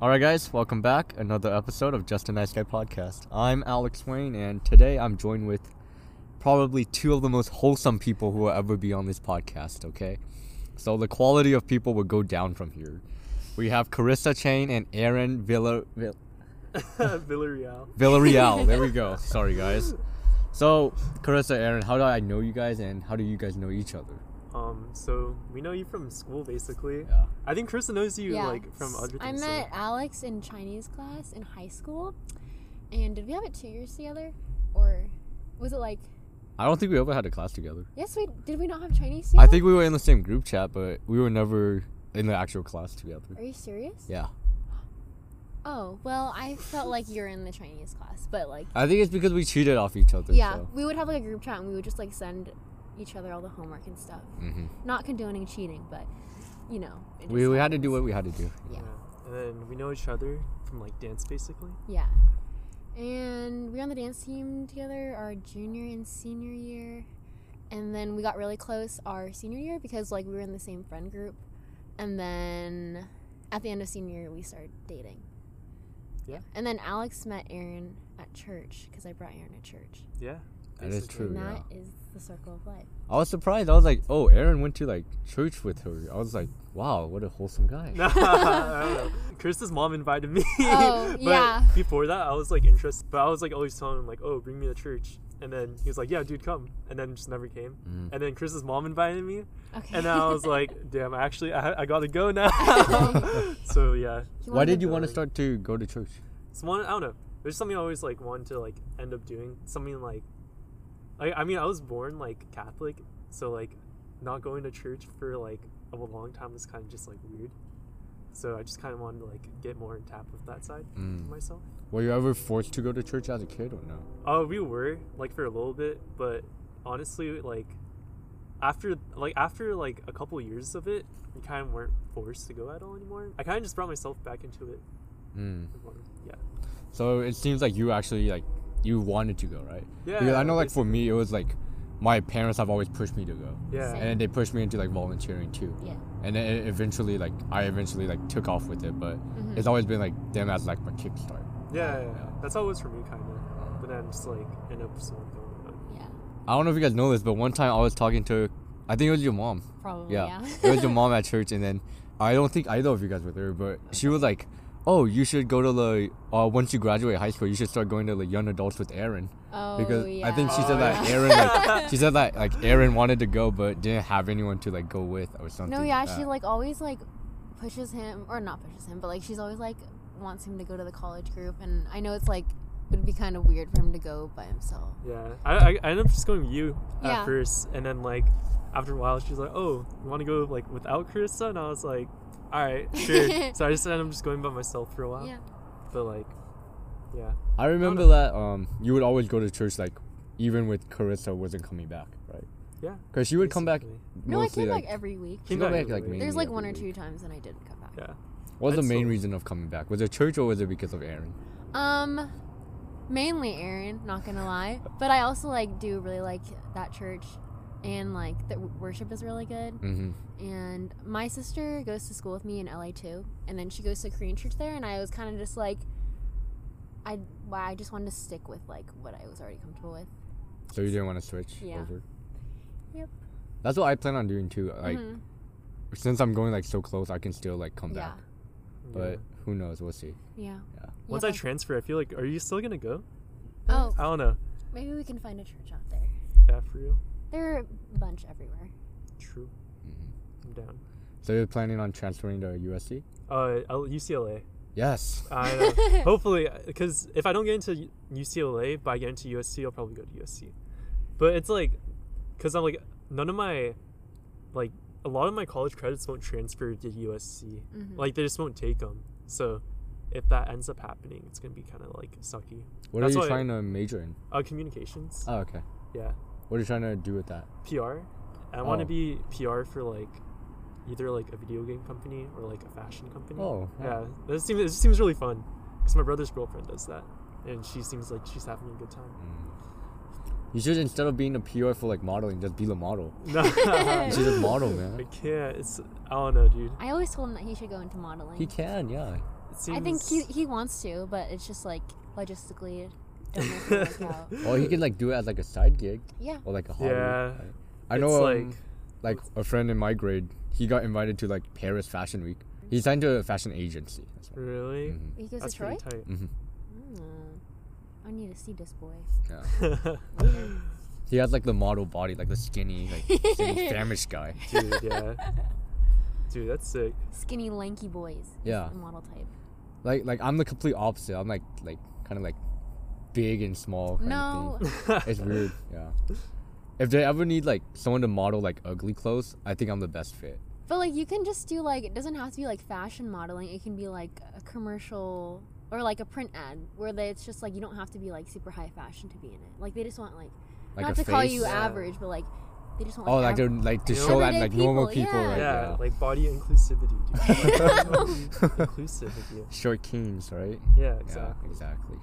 All right, guys, welcome back. Another episode of Just a Nice Guy podcast. I'm Alex Wang, and today I'm joined with probably two of the most wholesome people who will ever be on this podcast. Okay, so the quality of people will go down from here. We have Carissa Chain and Aaron Villa Vill- Villarreal. Villarreal. there we go. Sorry, guys. So, Carissa, Aaron, how do I know you guys, and how do you guys know each other? Um, so we know you from school, basically. Yeah. I think Carissa knows you yeah. like from other I things. so- met Alex in Chinese class in high school. And did we have it two years together? Or was it like I don't think we ever had a class together. yes we did we not have Chinese I think we were in the same group chat, but we were never in the actual class together. Are you serious? Yeah. Oh, well I felt like you're in the Chinese class, but like I think it's because we cheated off each other. yeah, So. we would have like a group chat and we would just like send each other all the homework and stuff. hmm Not condoning cheating, but you know. it We, just we had to do what we had to do. Yeah. And then we know each other from like dance, basically. Yeah. And we were on the dance team together our junior and senior year. And then we got really close our senior year because like we were in the same friend group. And then at the end of senior year we started dating. Yeah. And then Alex met Aaron at church because I brought Aaron to church. Yeah. That is basically. True, and that yeah. is the circle of life. I was surprised. I was like, oh, Aaron went to like church with her. I was like, wow, what a wholesome guy. No, I. Carissa's mom invited me. Oh, but yeah. Before that, I was like interested, but I was like always telling him like, "Oh, bring me to church." And then he was like, "Yeah, dude, come." And then just never came. Mm. And then Carissa's mom invited me, Okay. and I was like, "Damn, actually, I, I gotta go now." so yeah, Why did you want to start to go to church? it's one I don't know. There's something I always like wanted to like end up doing. Something like, I I mean I was born like Catholic, so like, not going to church for like a long time was kind of just like weird. So I just kind of wanted to like get more in tap with that side of Mm. myself. Were you ever forced to go to church as a kid or no? Oh, we were like for a little bit, but honestly, like after like after like a couple years of it, we kind of weren't forced to go at all anymore. I kind of just brought myself back into it. Mm. Yeah. So it seems like you actually like you wanted to go, right? Yeah. Because I know like for me it was like my parents have always pushed me to go. Yeah. Same. And they pushed me into like volunteering too. Yeah. And then it eventually like I eventually like took off with it, but Mhm. it's always been like them as like my kickstart. Yeah, yeah, Yeah. that's how it was for me, kind of. But then just like end up just going. But Yeah. I don't know if you guys know this, but one time I was talking to I think it was your mom. Probably. Yeah. Yeah. it was your mom at church, and then I don't think either of you guys were there, but she was like, "Oh, you should go to the uh, once you graduate high school, you should start going to the young adults with Aaron." oh, Because I think she said Oh, that yeah. Aaron, like, she said that like Aaron wanted to go, but didn't have anyone to like go with or something. No, yeah, like she like always like pushes him or not pushes him, but like she's always like wants him to go to the college group, and I know it's like it would be kind of weird for him to go by himself. yeah, I, I, I ended up just going with you Yeah. at first, and then like after a while, she's like, "Oh, you want to go like without Carissa?" And I was like, "All right, sure." so I just I'm just going by myself for a while. Yeah. But like, yeah, I remember that um you would always go to church like even with Carissa wasn't coming back, right? yeah. Because she would come back basically. No, I came like. back every week. she Came back back every like week. There's like one or week. two times, and I didn't come back. Yeah. What was the I'd main still- reason of coming back? Was it church or was it because of Aaron? Um, mainly Aaron, not gonna lie, but I also like do really like that church, and like the worship is really good. Mm-hmm. And my sister goes to school with me in LA too, and then she goes to Korean church there, and I was kind of just like, I why I just wanted to stick with like what I was already comfortable with. So you didn't want to switch Yeah. over. Yep. That's what I plan on doing too. Like Mhm. since I'm going like so close, I can still like come yeah, back. But yeah. who knows? We'll see. yeah. Yeah. once Yeah, I but- transfer, I feel like, are you still gonna go? Oh, I don't know. maybe we can find a church out there. Yeah, for real. There are a bunch everywhere. True. hmm I'm down. So you're planning on transferring to USC? Uh, UCLA. Yes. I know. Hopefully, because if I don't get into UCLA, but I get into USC, I'll probably go to USC. But it's like, because I'm like, none of my, like, a lot of my college credits won't transfer to USC. Mhm. Like, they just won't take them. So, if that ends up happening, it's gonna be kind of like sucky. What That's are you why- trying to major in? Uh, communications. Oh, okay. yeah, What are you trying to do with that? PR. I want Oh. to be PR for like, either like a video game company or like a fashion company. Oh, Yeah, this seems it seems really fun because my brother's girlfriend does that, and she seems like she's having a good time. Mm. You should instead of being a PR for like modeling, just be the model. No, You should just model, man. I can't. It's I don't know, dude. I always told him that he should go into modeling. He can, yeah. seems. I think he he wants to, but it's just like logistically, don't know if work out. Or he can like do it as like a side gig Yeah. or like a hobby. Yeah. right? I know like- um, like a friend in my grade, he got invited to like Paris Fashion Week. He signed to a fashion agency. That's why. Really? Mhm. He goes That's to Troy. pretty tight. Mhm. Mm. I need to see this boy. Yeah. He has like the model body, like the skinny, like skinny famished guy. Dude, yeah. Dude, that's sick. Skinny, lanky boys. is Yeah. The model type. Like like I'm the complete opposite. I'm like like kind of like big and small. Kind No. Of thing. It's weird. Yeah. If they ever need like someone to model like ugly clothes, I think I'm the best fit. But like you can just do like it doesn't have to be like fashion modeling. It can be like a commercial or like a print ad where they, it's just like you don't have to be like super high fashion to be in it. Like they just want like, Like not a to call face. you Yeah. average, but like they just want Oh, like av- to like to show that Everyday like normal people, people, yeah. like yeah, yeah. like body inclusivity, dude. Inclusive of you. short kings, right? Yeah, exactly. Yeah, exactly.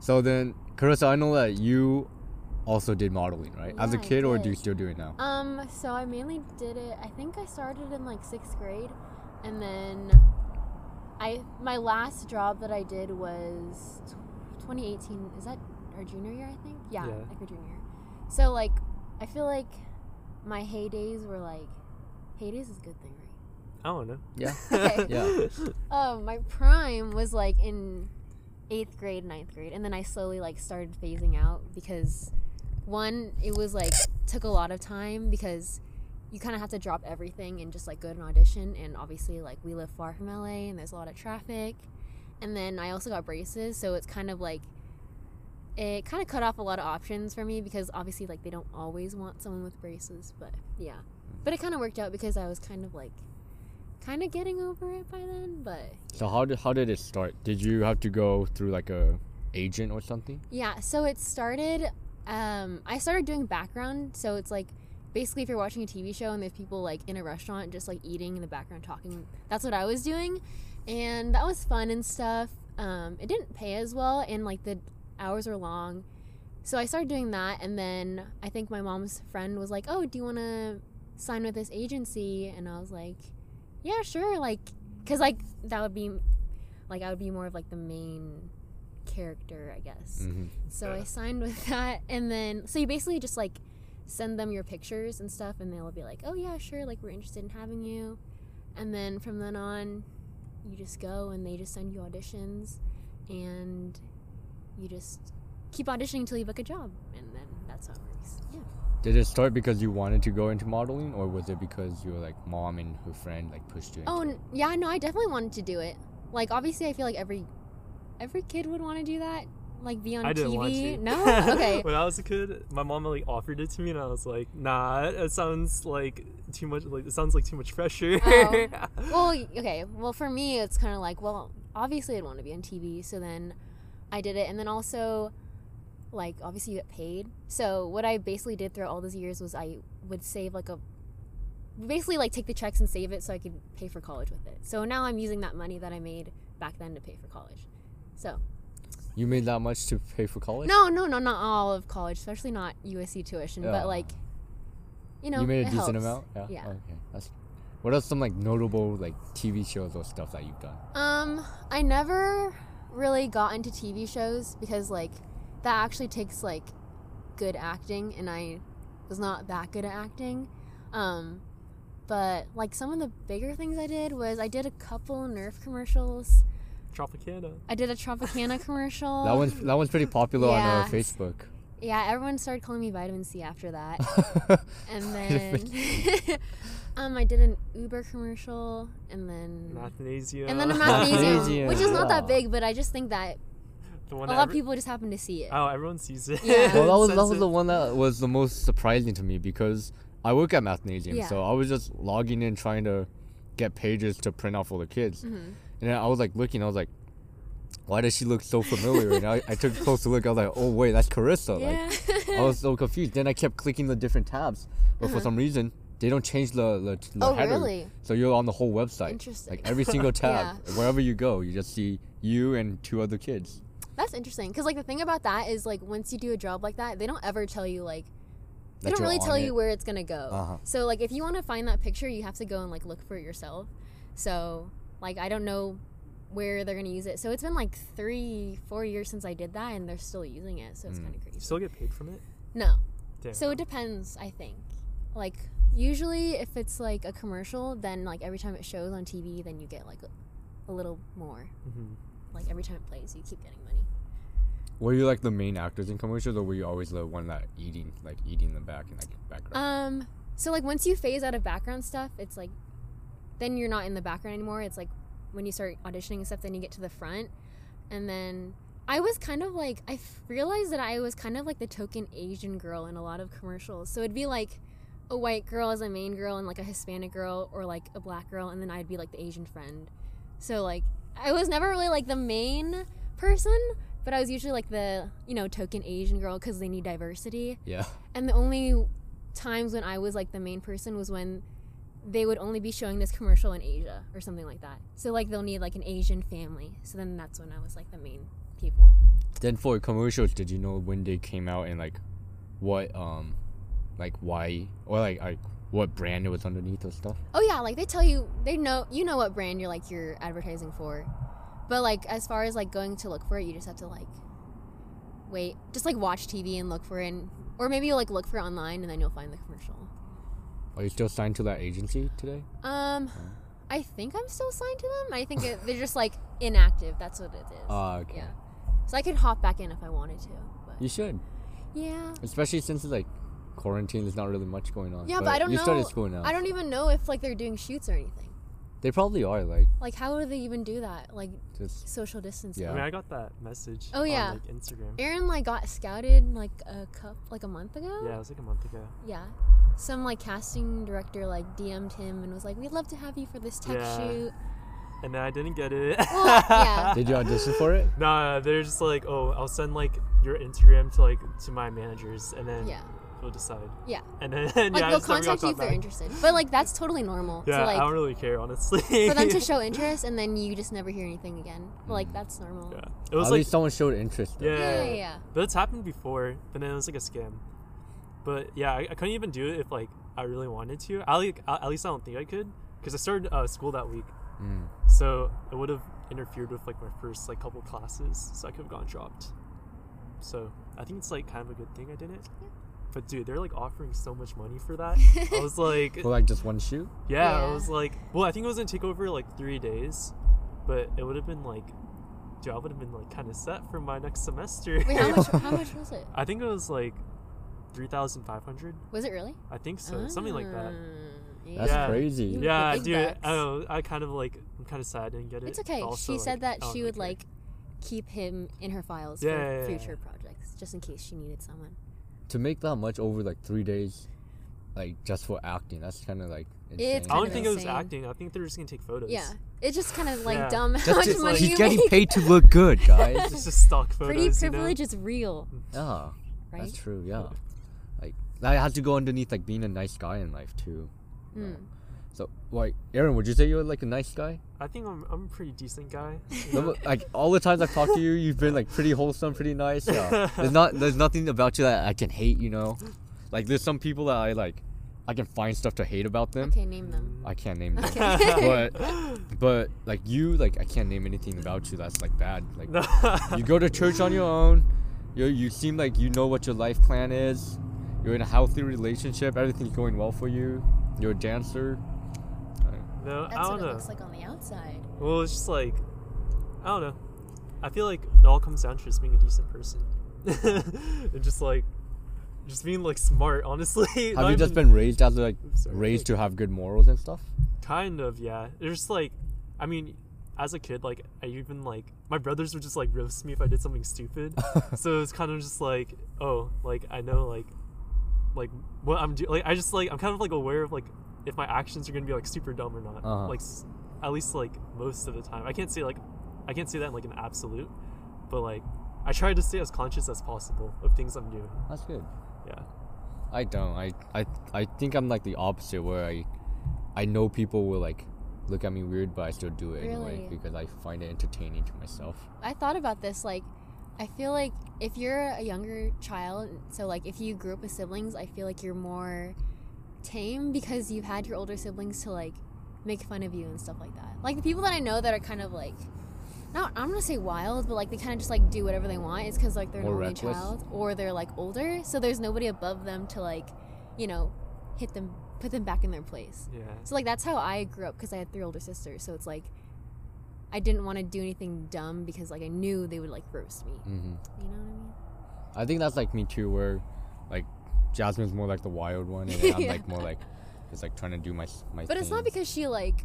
So then, Carissa, I know that you also did modeling, right? As a kid, or do you still do it now? Um, so I mainly did it. I think I started in like sixth grade, and then I my last job that I did was 2018. Is that our junior year? I think. Yeah, Yeah. like our junior year. So like, I feel like my heydays were like, heydays is a good thing, right? I don't know. Yeah. Okay. Yeah. Um, my prime was like in eighth grade, ninth grade, and then I slowly like started phasing out because one, it was like took a lot of time because you kind of have to drop everything and just like go to an audition, and obviously like we live far from LA and there's a lot of traffic, and then I also got braces, so it's kind of like it kind of cut off a lot of options for me because obviously like they don't always want someone with braces, but yeah, but it kind of worked out because I was kind of like kind of getting over it by then, but So how did how did it start? Did you have to go through like a agent or something? Yeah, so it started. Um, I started doing background, so it's like basically if you're watching a TV show and there's people like in a restaurant just like eating in the background talking. That's what I was doing, and that was fun and stuff. Um, it didn't pay as well, and like the hours were long, so I started doing that. And then I think my mom's friend was like, "Oh, do you want to sign with this agency?" And I was like, "Yeah, sure." Like, cause like that would be, like I would be more of like the main character, I guess. Mm-hmm. So I signed with that, and then so you basically just like send them your pictures and stuff, and they'll be like, "Oh yeah, sure, like we're interested in having you," and then from then on, you just go and they just send you auditions, and you just keep auditioning until you book a job, and then that's how it works. Yeah. Did it start because you wanted to go into modeling, or was it because your like mom and her friend like pushed you? Into Oh it? n- yeah, no, I definitely wanted to do it. Like obviously, I feel like every every kid would want to do that, like be on I didn't TV. want to. No, okay. when I was a kid, my mom like offered it to me, and I was like, "Nah, it sounds like too much. Like it sounds like too much pressure." Oh. well, okay. Well, for me, it's kind of like, well, obviously, I'd want to be on TV, so then I did it, and then also, like, obviously, you get paid. So what I basically did throughout all those years was I would save like a, basically like take the checks and save it so I could pay for college with it. So now I'm using that money that I made back then to pay for college. So You made that much to pay for college? no, no, no, not all of college, especially not USC tuition, Yeah. but like, you know, you made a decent helps. amount. Yeah. Yeah. Okay. That's. What are some like notable like TV shows or stuff that you've done? Um, I never really got into TV shows because like that actually takes like good acting and I was not that good at acting. Um, but like some of the bigger things I did was I did a couple Nerf commercials. Tropicana. I did a Tropicana commercial. That one's that one's pretty popular on uh, Yeah. Facebook. Yeah, everyone started calling me Vitamin C after that. And then um I did an Uber commercial and then Mathnasium. and then a mathnasium, Mathnasium, which is not that big, but I just think that the a lot that of people just happen to see it. Oh, everyone sees it. Yeah. well, that was that was the one that was the most surprising to me because I work at Mathnasium, Yeah. so I was just logging in trying to get pages to print out for the kids, Mhm. and then I was like looking, I was like, why does she look so familiar? and I, I took a closer look, I was like, oh wait, that's Carissa. Like Yeah. I was so confused. Then I kept clicking the different tabs, but for Uh-huh. some reason they don't change the the, the oh header. really? So you're on the whole website. Interesting. Like every single tab, Yeah. wherever you go, you just see you and two other kids. That's interesting because like the thing about that is like once you do a job like that, they don't ever tell you like they that don't really tell it. you where it's gonna go. Uh-huh. So like if you want to find that picture, you have to go and like look for it yourself. So like I don't know where they're gonna use it. So it's been like three, four years since I did that, and they're still using it. So it's Mm. kind of crazy. You still get paid from it? no, Damn. so it depends. I think, like usually if it's like a commercial, then like every time it shows on TV, then you get like a, a little more. Mhm. Like every time it plays, you keep getting money. Were you like the main actors in commercials, or were you always the one that eating, like eating the back and like background? Um, so like once you phase out of background stuff, it's like then you're not in the background anymore. It's like when you start auditioning and stuff, then you get to the front, and then I was kind of like I realized that I was kind of like the token Asian girl in a lot of commercials. So it'd be like a white girl as a main girl and like a Hispanic girl or like a black girl, and then I'd be like the Asian friend. So like I was never really like the main person, but I was usually like the you know token Asian girl because they need diversity. yeah. And the only times when I was like the main person was when they would only be showing this commercial in Asia or something like that. So like they'll need like an Asian family. So then that's when I was like the main people. Then for commercials, did you know when they came out and like what um like why or like like what brand it was underneath or stuff? Oh yeah, like they tell you they know you know what brand you're like you're advertising for. But like as far as like going to look for it, you just have to like wait, just like watch TV and look for it and, or maybe you'll like look for it online and then you'll find the commercial. Are you still signed to that agency today? Um I think I'm still signed to them. I think it, they're just like inactive. That's what it is. Ah, okay. Yeah. So I could hop back in if I wanted to. But You should, yeah. especially since it's like quarantine. There's not really much going on. Yeah, but I don't you know. started school now. I don't even know if like they're doing shoots or anything. They probably are like Like how do they even do that? Like just social distancing. Yeah. I mean, I got that message. Oh, yeah. On, like Instagram. Aaron like got scouted like a cup like a month ago. Yeah, it was like a month ago. Yeah. Some like casting director like DM'd him and was like, "We'd love to have you for this tech Yeah. shoot." And then I didn't get it. Well, yeah. Did you audition for it? Nah, they're just like, oh, I'll send like your Instagram to like to my managers, and then Yeah. We'll decide. Yeah. And then Like yeah, they'll just never got contact you if caught they're interested. But like that's totally normal. Yeah, to, I don't really care honestly. for them to show interest and then you just never hear anything again. Like that's normal. yeah, it was At like least someone showed interest. though. yeah, Yeah, yeah, yeah. But it's happened before, but then it was like a scam. But yeah, I, I couldn't even do it if like I really wanted to. I like at least I don't think I could because I started uh, school that week, Mm. so it would have interfered with like my first like couple classes, so I could have gotten dropped. So I think it's like kind of a good thing I didn't. But dude, they're like offering so much money for that. I was like, For like just one shoot. yeah, I was like, well, I think it was gonna take over like three days, but it would have been like, dude, I would have been like kind of set for my next semester. Wait, how much how much was it? I think it was like three thousand five hundred. Was it really? I think so, something like that. Ah, That's Yeah. crazy. Yeah, big dude. bucks. I don't know. I kind of like. I'm kind of sad I didn't get it. It's okay. also, she like, said that she would care. like keep him in her files Yeah, for yeah, yeah, future yeah. projects, just in case she needed someone. To make that much over like three days, like just for acting, that's kind of like insane. It's I don't of think it was insane. acting. I think they're just gonna take photos. Yeah, it's just kind of like Yeah. dumb how Just much to- money he's you getting make. paid to look good, guys. It's just stock photos. Pretty you know? privilege is real, yeah, right? that's true. Yeah, like I had to go underneath like being a nice guy in life too. Mm. So, like, Aaron, would you say you're like a nice guy? I think I'm. I'm a pretty decent guy. you No, know? like all the times I've talked to you, you've been like pretty wholesome, pretty nice. Yeah. there's not, there's nothing about you that I can hate. You know, like there's some people that I like, I can find stuff to hate about them. Okay, name them. I can't name them, Okay. but but like you, like I can't name anything about you that's like bad. Like you go to church on your own. You you seem like you know what your life plan is. You're in a healthy relationship. Everything's going well for you. You're a dancer. No, I That's don't what it looks like on the outside. Well, it's just like, I don't know. I feel like it all comes down to just being a decent person, and just like, just being like smart. Honestly, Have Not you just even- been raised as like Sorry. raised to have good morals and stuff? Kind of, yeah. There's just like, I mean, as a kid, like I even like my brothers would just like roast me if I did something stupid. so it's kind of just like, oh, like I know like, like what I'm doing. Like I just like I'm kind of like aware of like if my actions are gonna be like super dumb or not. Uh-huh. Like at least like most of the time. I can't say like, I can't say that in like an absolute, but like I try to stay as conscious as possible of things I'm doing. That's good. Yeah. I don't. I, I I think I'm like the opposite where I I know people will like look at me weird but I still do it anyway because I find it entertaining to myself. I thought about this. Like, I feel like if you're a younger child, so like if you grew up with siblings, I feel like you're more tame because you've had your older siblings to like make fun of you and stuff like that. Like the people that I know that are kind of like not I'm gonna say wild, but like they kind of just like do whatever they want. It's because like they're an More only child or they're like older, so there's nobody above them to like, you know, hit them, put them back in their place. Yeah. So like that's how I grew up because I had three older sisters. So it's like I didn't want to do anything dumb because like I knew they would like roast me. hmm You know what I mean? I think that's like me too, where like Jasmine's more like the wild one, and then I'm Yeah. like more like just like trying to do my s- my. But it's not because she like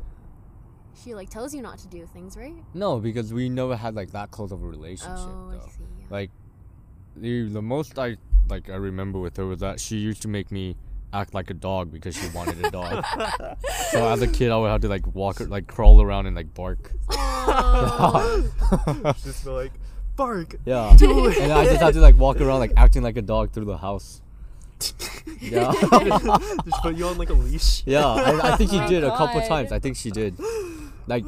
she like tells you not to do things, right? no, because we never had like that close of a relationship oh, though. I see. yeah. Like the the most I like I remember with her was that she used to make me act like a dog because she wanted a dog. so as a kid, I would have to like walk like crawl around and like bark. Aw. just like, bark. Yeah. Do it. and I just had to like walk around like acting like a dog through the house. Yeah. just put you on like a leash. Yeah, I, I think she Oh did a couple God. times. I think she did. Like,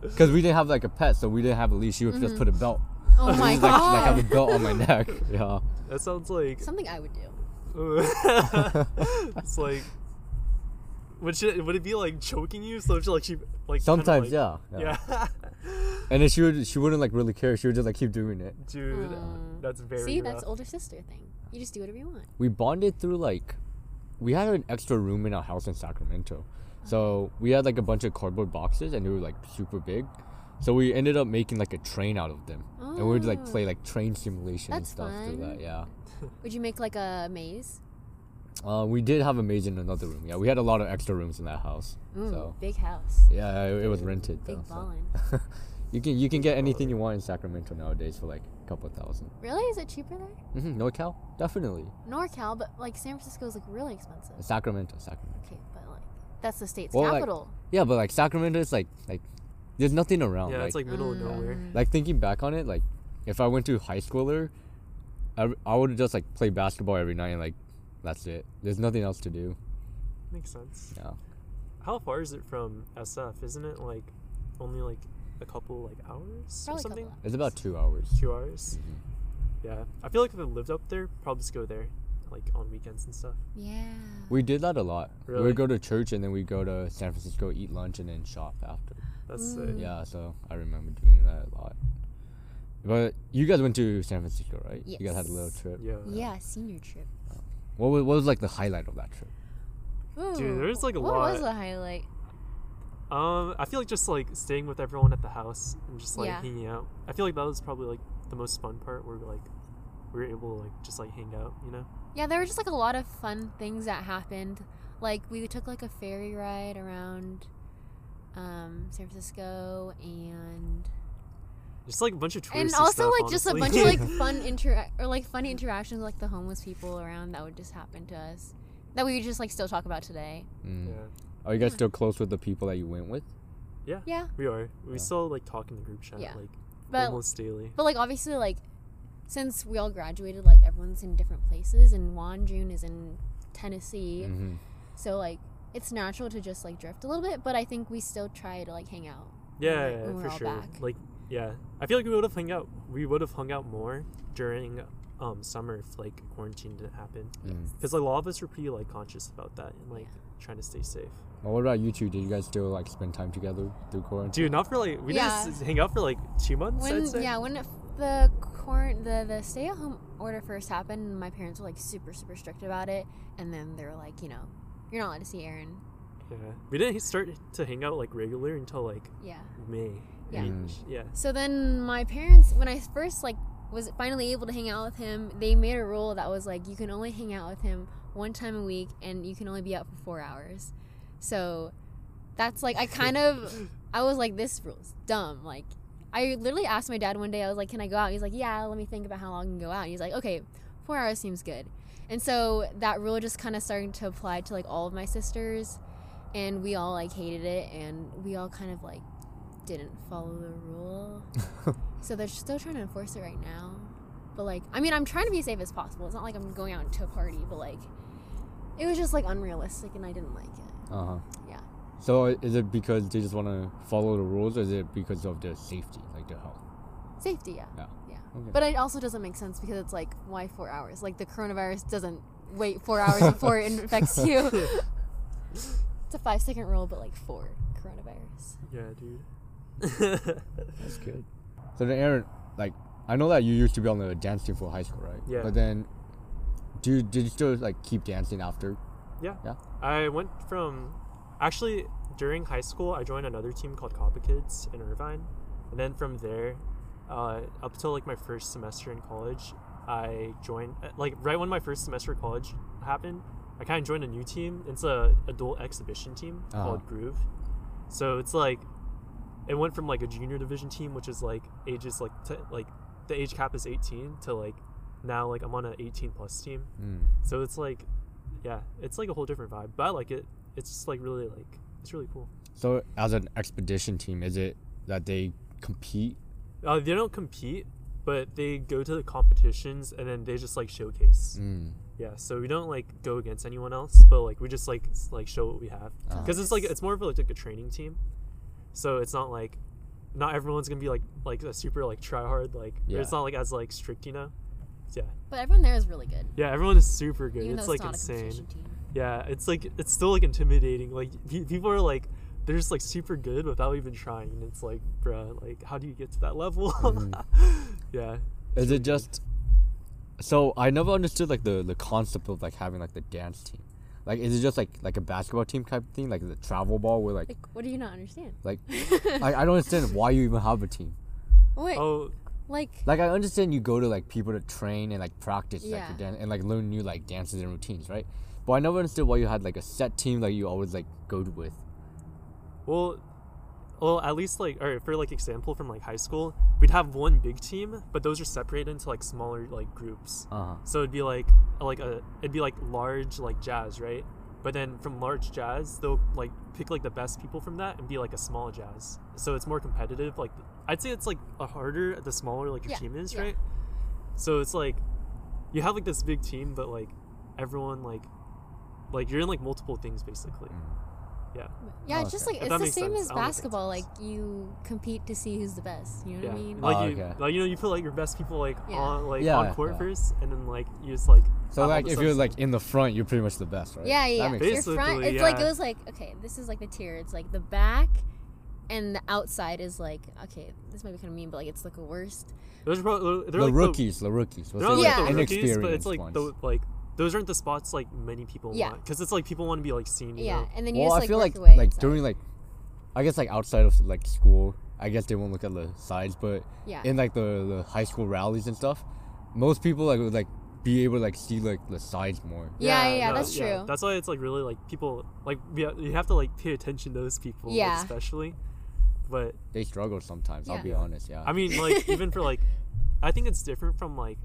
because we didn't have like a pet, so we didn't have a leash. She would just put a belt. oh my Just, like, like have a god. belt on my neck. Yeah. That sounds like Something I would do. it's like would she, would it be like choking you? So she like she like kinda, Sometimes, like- yeah, yeah. yeah. And then she would she wouldn't like really care. She would just like keep doing it. Dude, Mm. that's very See, rough. that's older sister thing. You just do whatever you want. We bonded through like, we had an extra room in our house in Sacramento, so we had like a bunch of cardboard boxes and they were like super big. So we ended up making like a train out of them, and we would like play Oh. like train simulation and That's stuff through fun. that. Yeah. Would you make like a maze? Uh, we did have a maze in another room. Yeah, we had a lot of extra rooms in that house. Ooh, So big house. yeah, it, it was rented. Big though, so. ballin'. you can you can get anything you want in Sacramento nowadays for like a couple of thousand. Really? Is it cheaper there? Mm-hmm. NorCal, definitely. NorCal, but like San Francisco is like really expensive. Sacramento, Sacramento. Okay, but like that's the state's Well, like- capital. Yeah, but like Sacramento is like like there's nothing around. yeah, like, it's like middle of Mm. nowhere. like thinking back on it, like if I went to high school there, I, I would just like play basketball every night and like that's it. There's nothing else to do. Makes sense. Yeah. How far is it from SF? Isn't it like only like a couple like hours Probably or something? couple It's about two hours. Two hours. Mhm. Yeah, I feel like if I lived up there, probably just go there, like on weekends and stuff. Yeah. We did that a lot. We'd go to church and then we'd go to San Francisco, eat lunch, and then shop after. That's Mm. sick. Yeah, so I remember doing that a lot. But you guys went to San Francisco, right? You guys had a little trip. Yeah. Yeah, senior trip. What was, what was like the highlight of that trip? Ooh, there's, like, a lot. what was lot. the highlight? Um, I feel like just like staying with everyone at the house and just like Yeah. hanging out. I feel like that was probably like the most fun part where like we were able to like just like hang out, you know? Yeah, there were just like a lot of fun things that happened. Like we took like a ferry ride around um, San Francisco and Just like a bunch of and also stuff, like just a bunch of like fun inter or like funny interactions with like the homeless people around that would just happen to us that we would just like still talk about today. Mm. yeah, Are you guys still close with the people that you went with? Yeah, Yeah. we are. We Yeah. still like talk in the group chat Yeah. like but almost daily. but like obviously like since we all graduated, like everyone's in different places, and Juan June is in Tennessee, Mm-hmm. so like it's natural to just like drift a little bit. But I think we still try to like hang out. Yeah, when yeah, we're for all sure. back. Like, yeah, I feel like we would have hung out. We would have hung out more during um summer if like quarantine didn't happen. Mm. Because like, a lot of us were pretty like conscious about that and like trying to stay safe. Well, what about you two? Did you guys still like spend time together through quarantine? Dude, not for like we Yeah. didn't hang out for like two months. I'd When say. yeah, when the quarant the the stay at home order first happened, my parents were like super super strict about it, and then they were like, you know, you're not allowed to see Aaron. Yeah. We didn't start to hang out like regular until like Yeah. May. Yeah. Mm. Yeah. So then my parents, when I first like was finally able to hang out with him, they made a rule that was like you can only hang out with him one time a week, and you can only be out for four hours. So that's like I kind of I was like this rule's dumb. Like I literally asked my dad one day, I was like, "Can I go out?" He's like, "Yeah, let me think about how long I can go out." And he's like, "Okay, four hours seems good." And so that rule just kind of started to apply to like all of my sisters, and we all like hated it, and we all kind of like didn't follow the rule. So they're still trying to enforce it right now. But like, I mean, I'm trying to be as safe as possible. It's not like I'm going out to a party, but like, it was just like unrealistic, and I didn't like it. Uh huh. Yeah. So is it because they just want to follow the rules, or is it because of their safety, like their health? Safety, yeah. Yeah. Yeah. Okay. But it also doesn't make sense because it's like, why four hours? Like the coronavirus doesn't wait four hours before it infects you. it's a five second rule, but like four coronavirus. Yeah, dude. That's good. So then, Aaron, like, I know that you used to be on the dance team for high school, right? Yeah. But then, do you, did you still like keep dancing after? Yeah. Yeah. I went from actually during high school I joined another team called Coppa Kids in Irvine. And then from there, uh, up till like my first semester in college, I joined like right when my first semester of college happened, I kind of joined a new team. It's a adult exhibition team Uh-huh. called Groove. So it's like it went from like a junior division team, which is like ages like t- like the age cap is 18 to like now like I'm on an 18 plus team. Mm. So it's like, yeah, it's like a whole different vibe. But I like it. It's just like really like it's really cool. So as an exhibition team, is it that they compete? Uh, they don't compete, but they go to the competitions and then they just like showcase. Mm. Yeah, so we don't like go against anyone else, but like we just like like show what we have Ah. because it's like it's more of like, like a training team. So it's not like not everyone's gonna be like like a super like try hard like Yeah. it's not like as like strict you know. Yeah, But everyone there is really good. yeah, everyone is super good. Even it's though like it's not insane. competition team. Yeah, it's like it's still like intimidating. Like people are like they're just like super good without even trying. And it's like, bruh, like how do you get to that level? Mhm. yeah. Is it just? So I never understood like the the concept of like having like the dance team. Like, is it just like like a basketball team type thing, like the travel ball, where like Like, what do you not understand? like I, I don't understand why you even have a team. Wait, Oh, like Like I understand you go to like people to train and like practice like your dan- and like learn new like dances and routines, right? But I never understood why you had like a set team that you always like go to with. well, well, at least like, or for like example from like high school, we'd have one big team, but those are separated into like smaller like groups. Uh huh. So it'd be like like a it'd be like large like jazz, right? But then from large jazz, they'll like pick like the best people from that and be like a small jazz. So it's more competitive. Like I'd say it's like a harder the smaller like your Yeah, team is, yeah. right? So it's like you have like this big team, but like everyone like like you're in like multiple things basically. Mm. Yeah. yeah, Oh, it's just okay. like If it's the same sense. as I don't know if it basketball. Like you compete to see who's the best. You know Yeah. what I mean? Like Oh, you okay. like you know you put like your best people like Yeah. on like Yeah, on court yeah. first and then like you just like So like if you're like in the front, you're pretty much the best, right? Yeah, That yeah. makes Your front, Basically, it's like it was like okay, this is like the tier. It's like the back, and the outside is like okay. This might be kind of mean, but like it's like a worst. those are probably, they're the like rookies, the, rookies. The, What's they're the, not Yeah. like the rookies, but it's like ones. the like those aren't the spots like many people Yeah. want because it's like people want to be like seen. You Yeah, know? and then you well, just I feel like your like inside. during like, I guess like outside of like school, I guess they won't look at the sides, but yeah. in like the, the high school rallies and stuff, most people like would like be able to like see like the sides more. Yeah, yeah, yeah, that's yeah. true. That's why it's like really like people like yeah, you have to like pay attention to those people, Yeah. especially. But They struggle sometimes. I'll be honest. Yeah. I mean, like even for like, I think it's different from like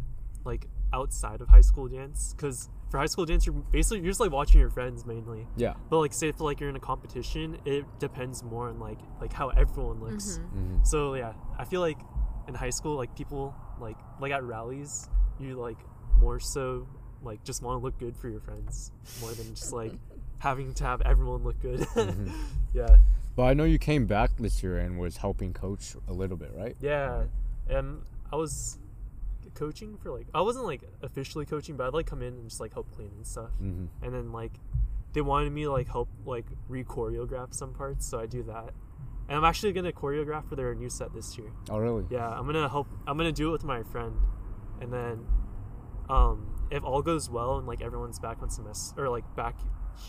like outside of high school dance because for high school dance you're basically you're just like watching your friends mainly. yeah. But like say if like you're in a competition, it depends more on like like how everyone looks. Mhm. hmm So yeah, I feel like in high school, like people like like at rallies, you like more so like just want to look good for your friends more than just like having to have everyone look good. Mhm. yeah, But I know you came back this year and was helping coach a little bit, right? yeah, and I was coaching for like I wasn't like officially coaching, but I'd like come in and just like help clean and stuff. Mm-hmm. And then like they wanted me to like help like re choreograph some parts, so I do that. And I'm actually gonna choreograph for their new set this year. Oh really? Yeah, I'm gonna help. I'm gonna do it with my friend, and then, um, if all goes well and like everyone's back on semester or like back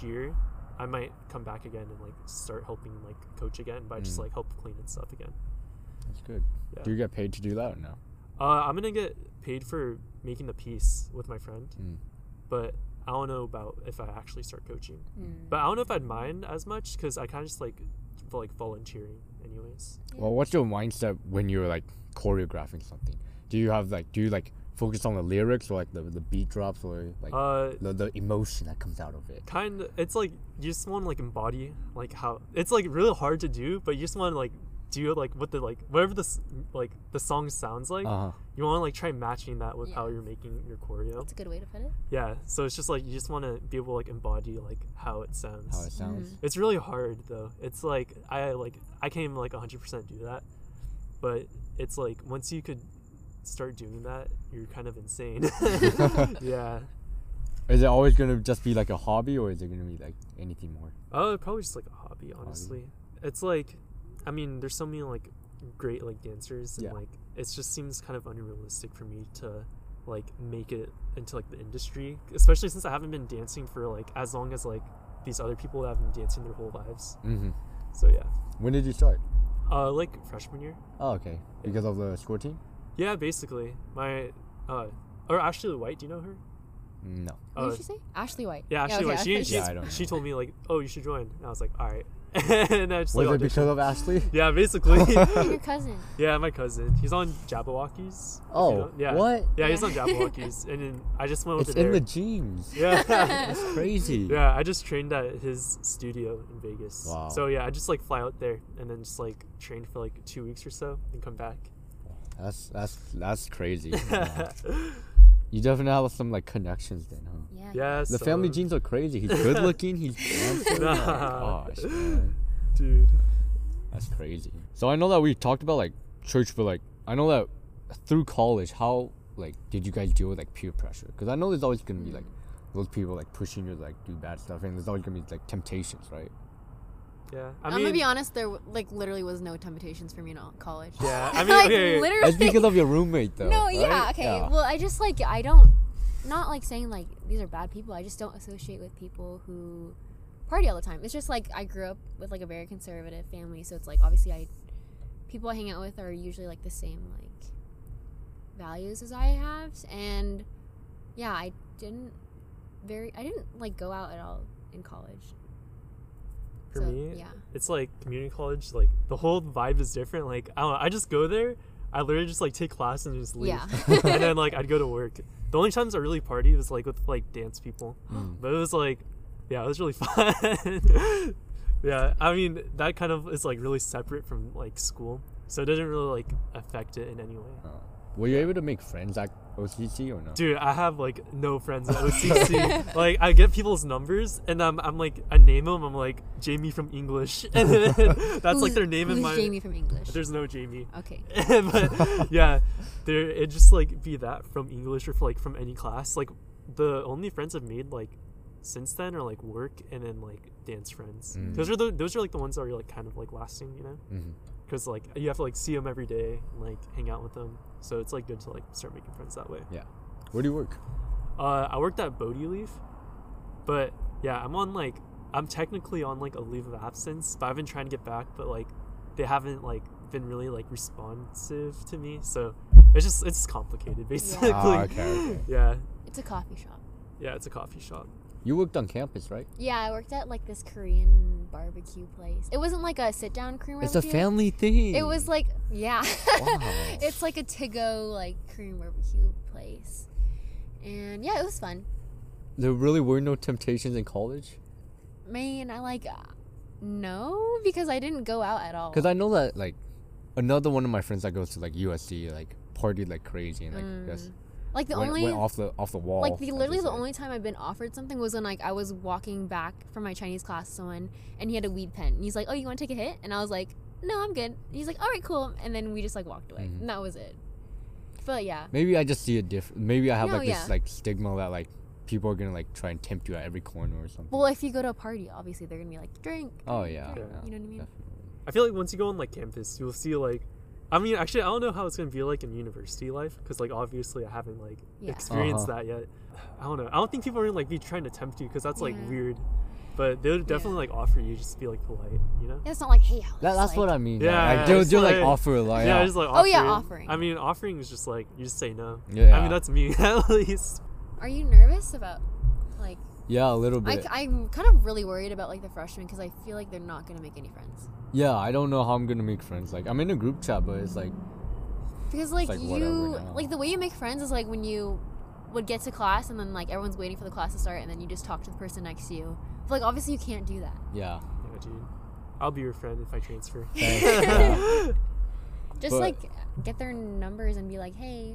here, I might come back again and like start helping like coach again, but I just Mm. like help clean and stuff again. That's good. Yeah. Do you get paid to do that or no? Uh, I'm gonna get paid for making the piece with my friend, Mm. but I don't know about if I actually start coaching. Mm. But I don't know if I'd mind as much because I kind of just like feel like volunteering anyways. Well, what's your mindset when you're like choreographing something? Do you have like do you like focus on the lyrics or like the the beat drops or like Uh, the, the emotion that comes out of it? kind of it's like you just want to like embody like how it's like really hard to do but you just want to like do like what the like whatever this like the song sounds like Uh huh. you want to like try matching that with how you're making your choreo it's a good way to put it. yeah so it's just like you just want to be able to like embody like how it sounds How it sounds. Mhm. it's really hard though it's like i like i can't even like 100% do that but it's like once you could start doing that you're kind of insane yeah Is it always gonna just be like a hobby or is it gonna be like anything more? Oh, probably just like a hobby, honestly. It's like, I mean, there's so many like great like dancers, and Yeah. like it just seems kind of unrealistic for me to like make it into like the industry, especially since I haven't been dancing for like as long as like these other people that have been dancing their whole lives. Mm-hmm. So yeah, When did you start? uh, like freshman year. Oh, okay. Because of the score team? Yeah, basically my uh, or Ashley White. Do you know her? No. What Uh, did she say? Ashley White. Yeah, Ashley okay, White. She she, Yeah, I don't she told me like, oh, you should join. And I was like, all right. and I just Was like it because auditioned. of Ashley? Yeah, basically. Your cousin. yeah, my cousin. He's on Jabbawockeez. if you Oh, know- yeah. what? Yeah, he's on Jabbawockeez, and then I just went with It's it in there. the jeans. yeah. That's crazy. Yeah, I just trained at his studio in Vegas. Wow. So yeah, I just like fly out there and then just like train for like two weeks or so and come back. That's that's that's crazy. Yeah. You definitely have some like connections then, huh? Yeah. yeah, The family uh, genes are crazy. He's good looking. He's handsome. Oh my Nah. gosh, man. dude. That's crazy. So I know that we talked about like church, but like I know that through college, how like did you guys deal with like peer pressure? Because I know there's always gonna be like mm. those people like pushing you to like do bad stuff, and there's always gonna be like temptations, right? Yeah, I I am mean, gonna be honest. There like literally was no temptations for me in college. Yeah, I mean, like okay, literally. That's because of your roommate, though. no, right? yeah, okay. Yeah. Well, I just like I don't, not like saying like these are bad people. I just don't associate with people who party all the time. It's just like I grew up with like a very conservative family, so it's like obviously I people I hang out with are usually like the same like values as I have, and yeah, I didn't very I didn't like go out at all in college. For So, me, yeah. it's like community college. Like the whole vibe is different. Like I don't know. I just go there. I literally just like take class and just leave. Yeah. and then like I'd go to work. The only times I really party was like with like dance people. Mm. But it was like, yeah, it was really fun. yeah, I mean that kind of is like really separate from like school, so it doesn't really like affect it in any way. Oh. Were you able to make friends at OCC or no? Dude, I have like no friends at OCC. like I get people's numbers and I'm, I'm like I name them. I'm like Jamie from English, and then that's like their name in who's my. Jamie from English. There's no Jamie. okay. but yeah, there it just like be that from English or for, like from any class. Like the only friends I've made like since then are like work and then like dance friends. Mm. Those are the those are like the ones that are like kind of like lasting, you know, because like you have to like see them every day and like hang out with them. So it's like good to like start making friends that way. Yeah. Where do you work? Uh, I worked at Bodhi Leaf, but yeah, I'm on like I'm technically on like a leave of absence, but I've been trying to get back, but like they haven't like been really like responsive to me, so it's just it's complicated basically. Ah, okay, okay. Yeah, It's a coffee shop. yeah, it's a coffee shop. You worked on campus, right? Yeah, I worked at like this Korean barbecue place. It wasn't like a sit down Korean It's a family thing. It was like yeah. Wow. it's like a to go like Korean barbecue place. And yeah, it was fun. There really were no temptations in college. Man, I like uh, no because I didn't go out at all. Because I know that like another one of my friends that goes to like USC like partied like crazy and like just like the went, only went off the off the wall. like the literally the only time I've been offered something was when like I was walking back from my Chinese class to someone and he had a weed pen. And he's like, "Oh, you want to take a hit?" And I was like, "No, I'm good." He's like, "All right, cool." And then we just like walked away. Mhm. And that was it. But yeah. Maybe I just see a different. Maybe I have No, like yeah. this like stigma that like people are gonna like try and tempt you at every corner or something. Well, if you go to a party, obviously they're gonna be like, "Drink." oh yeah, drink," yeah, You know what I mean? definitely. I feel like once you go on like campus, you'll see like. I mean, actually, I don't know how it's gonna be like in university life because, like, obviously, I haven't like Yeah. experienced Uh-huh. that yet. I don't know. I don't think people are gonna like be trying to tempt you because that's like Yeah. weird. But they'll definitely like offer you just to be like polite, you know? It's not like, "Hey, Alex." That, that's like, what I mean. Yeah, Yeah, like yeah, they'll, it's like, like- offer a lot. Yeah, Yeah, just like Oh, yeah, offering. offering. I mean, offering is just like you just say no. yeah. I mean, that's me at least. Are you nervous about like? Yeah, a little bit. I'm kind of really worried about like the freshmen because I feel like they're not gonna make any friends. yeah, I don't know how I'm gonna make friends. Like I'm in a group chat, but it's like Because like, like you, like the way you make friends is like when you would get to class and then like everyone's waiting for the class to start and then you just talk to the person next to you. But like obviously you can't do that. yeah. Yeah, dude. I'll be your friend if I transfer. Yeah. Just But- like get their numbers and be like, hey.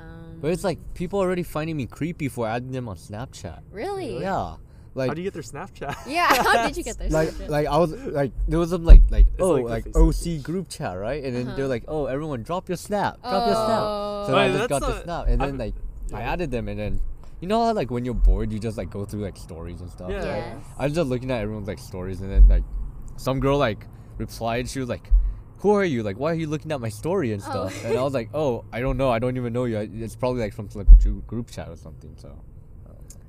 Um, But it's like people already finding me creepy for adding them on Snapchat. really, Yeah, like How do you get their Snapchat? yeah. How did you get there? like like I was like there was some like like oh like like, OC group chat right, and then Uh-huh. they're like oh everyone drop your snap, drop your snap. Oh. So I just got that's the snap, and then I've- like I added them, and then you know how like when you're bored, you just like go through like stories and stuff. Yeah. Yes. I was just looking at everyone's like stories, and then like some girl like replied, she was like, who are you? Like, why are you looking at my story and Oh. stuff? And I was like, oh, I don't know. I don't even know you. It's probably like from like group- group chat or something. So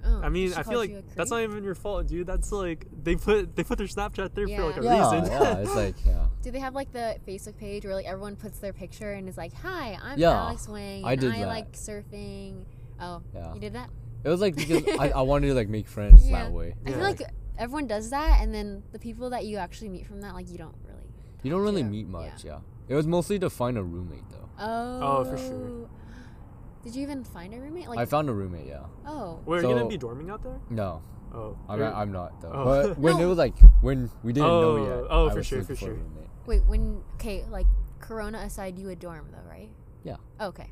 Oh, I mean, I feel like that's not even your fault, dude. That's like they put they put their Snapchat there for like a Yeah. yeah, reason. yeah, it's like yeah. Do they have like the Facebook page where like everyone puts their picture and is like, "Hi, I'm Yeah, Alex Wang. I did I that. like surfing." Oh, Yeah. you did that? It was like because I, I wanted to like make friends Yeah. that way. I feel like everyone does that, and then the people that you actually meet from that, like, you don't really. You don't really Yeah. meet much. Yeah. It was mostly to find a roommate though. Oh. Oh, for sure. Did you even find a roommate? Like, I found a roommate. Yeah. oh, Were you gonna be dorming out there? No, Oh, I'm not, I'm not though. Oh. But when No. it was like when we didn't Oh, know yet. oh, I for sure, for sure. roommate. wait, when okay, like Corona aside, you would dorm though, right? Yeah. Okay.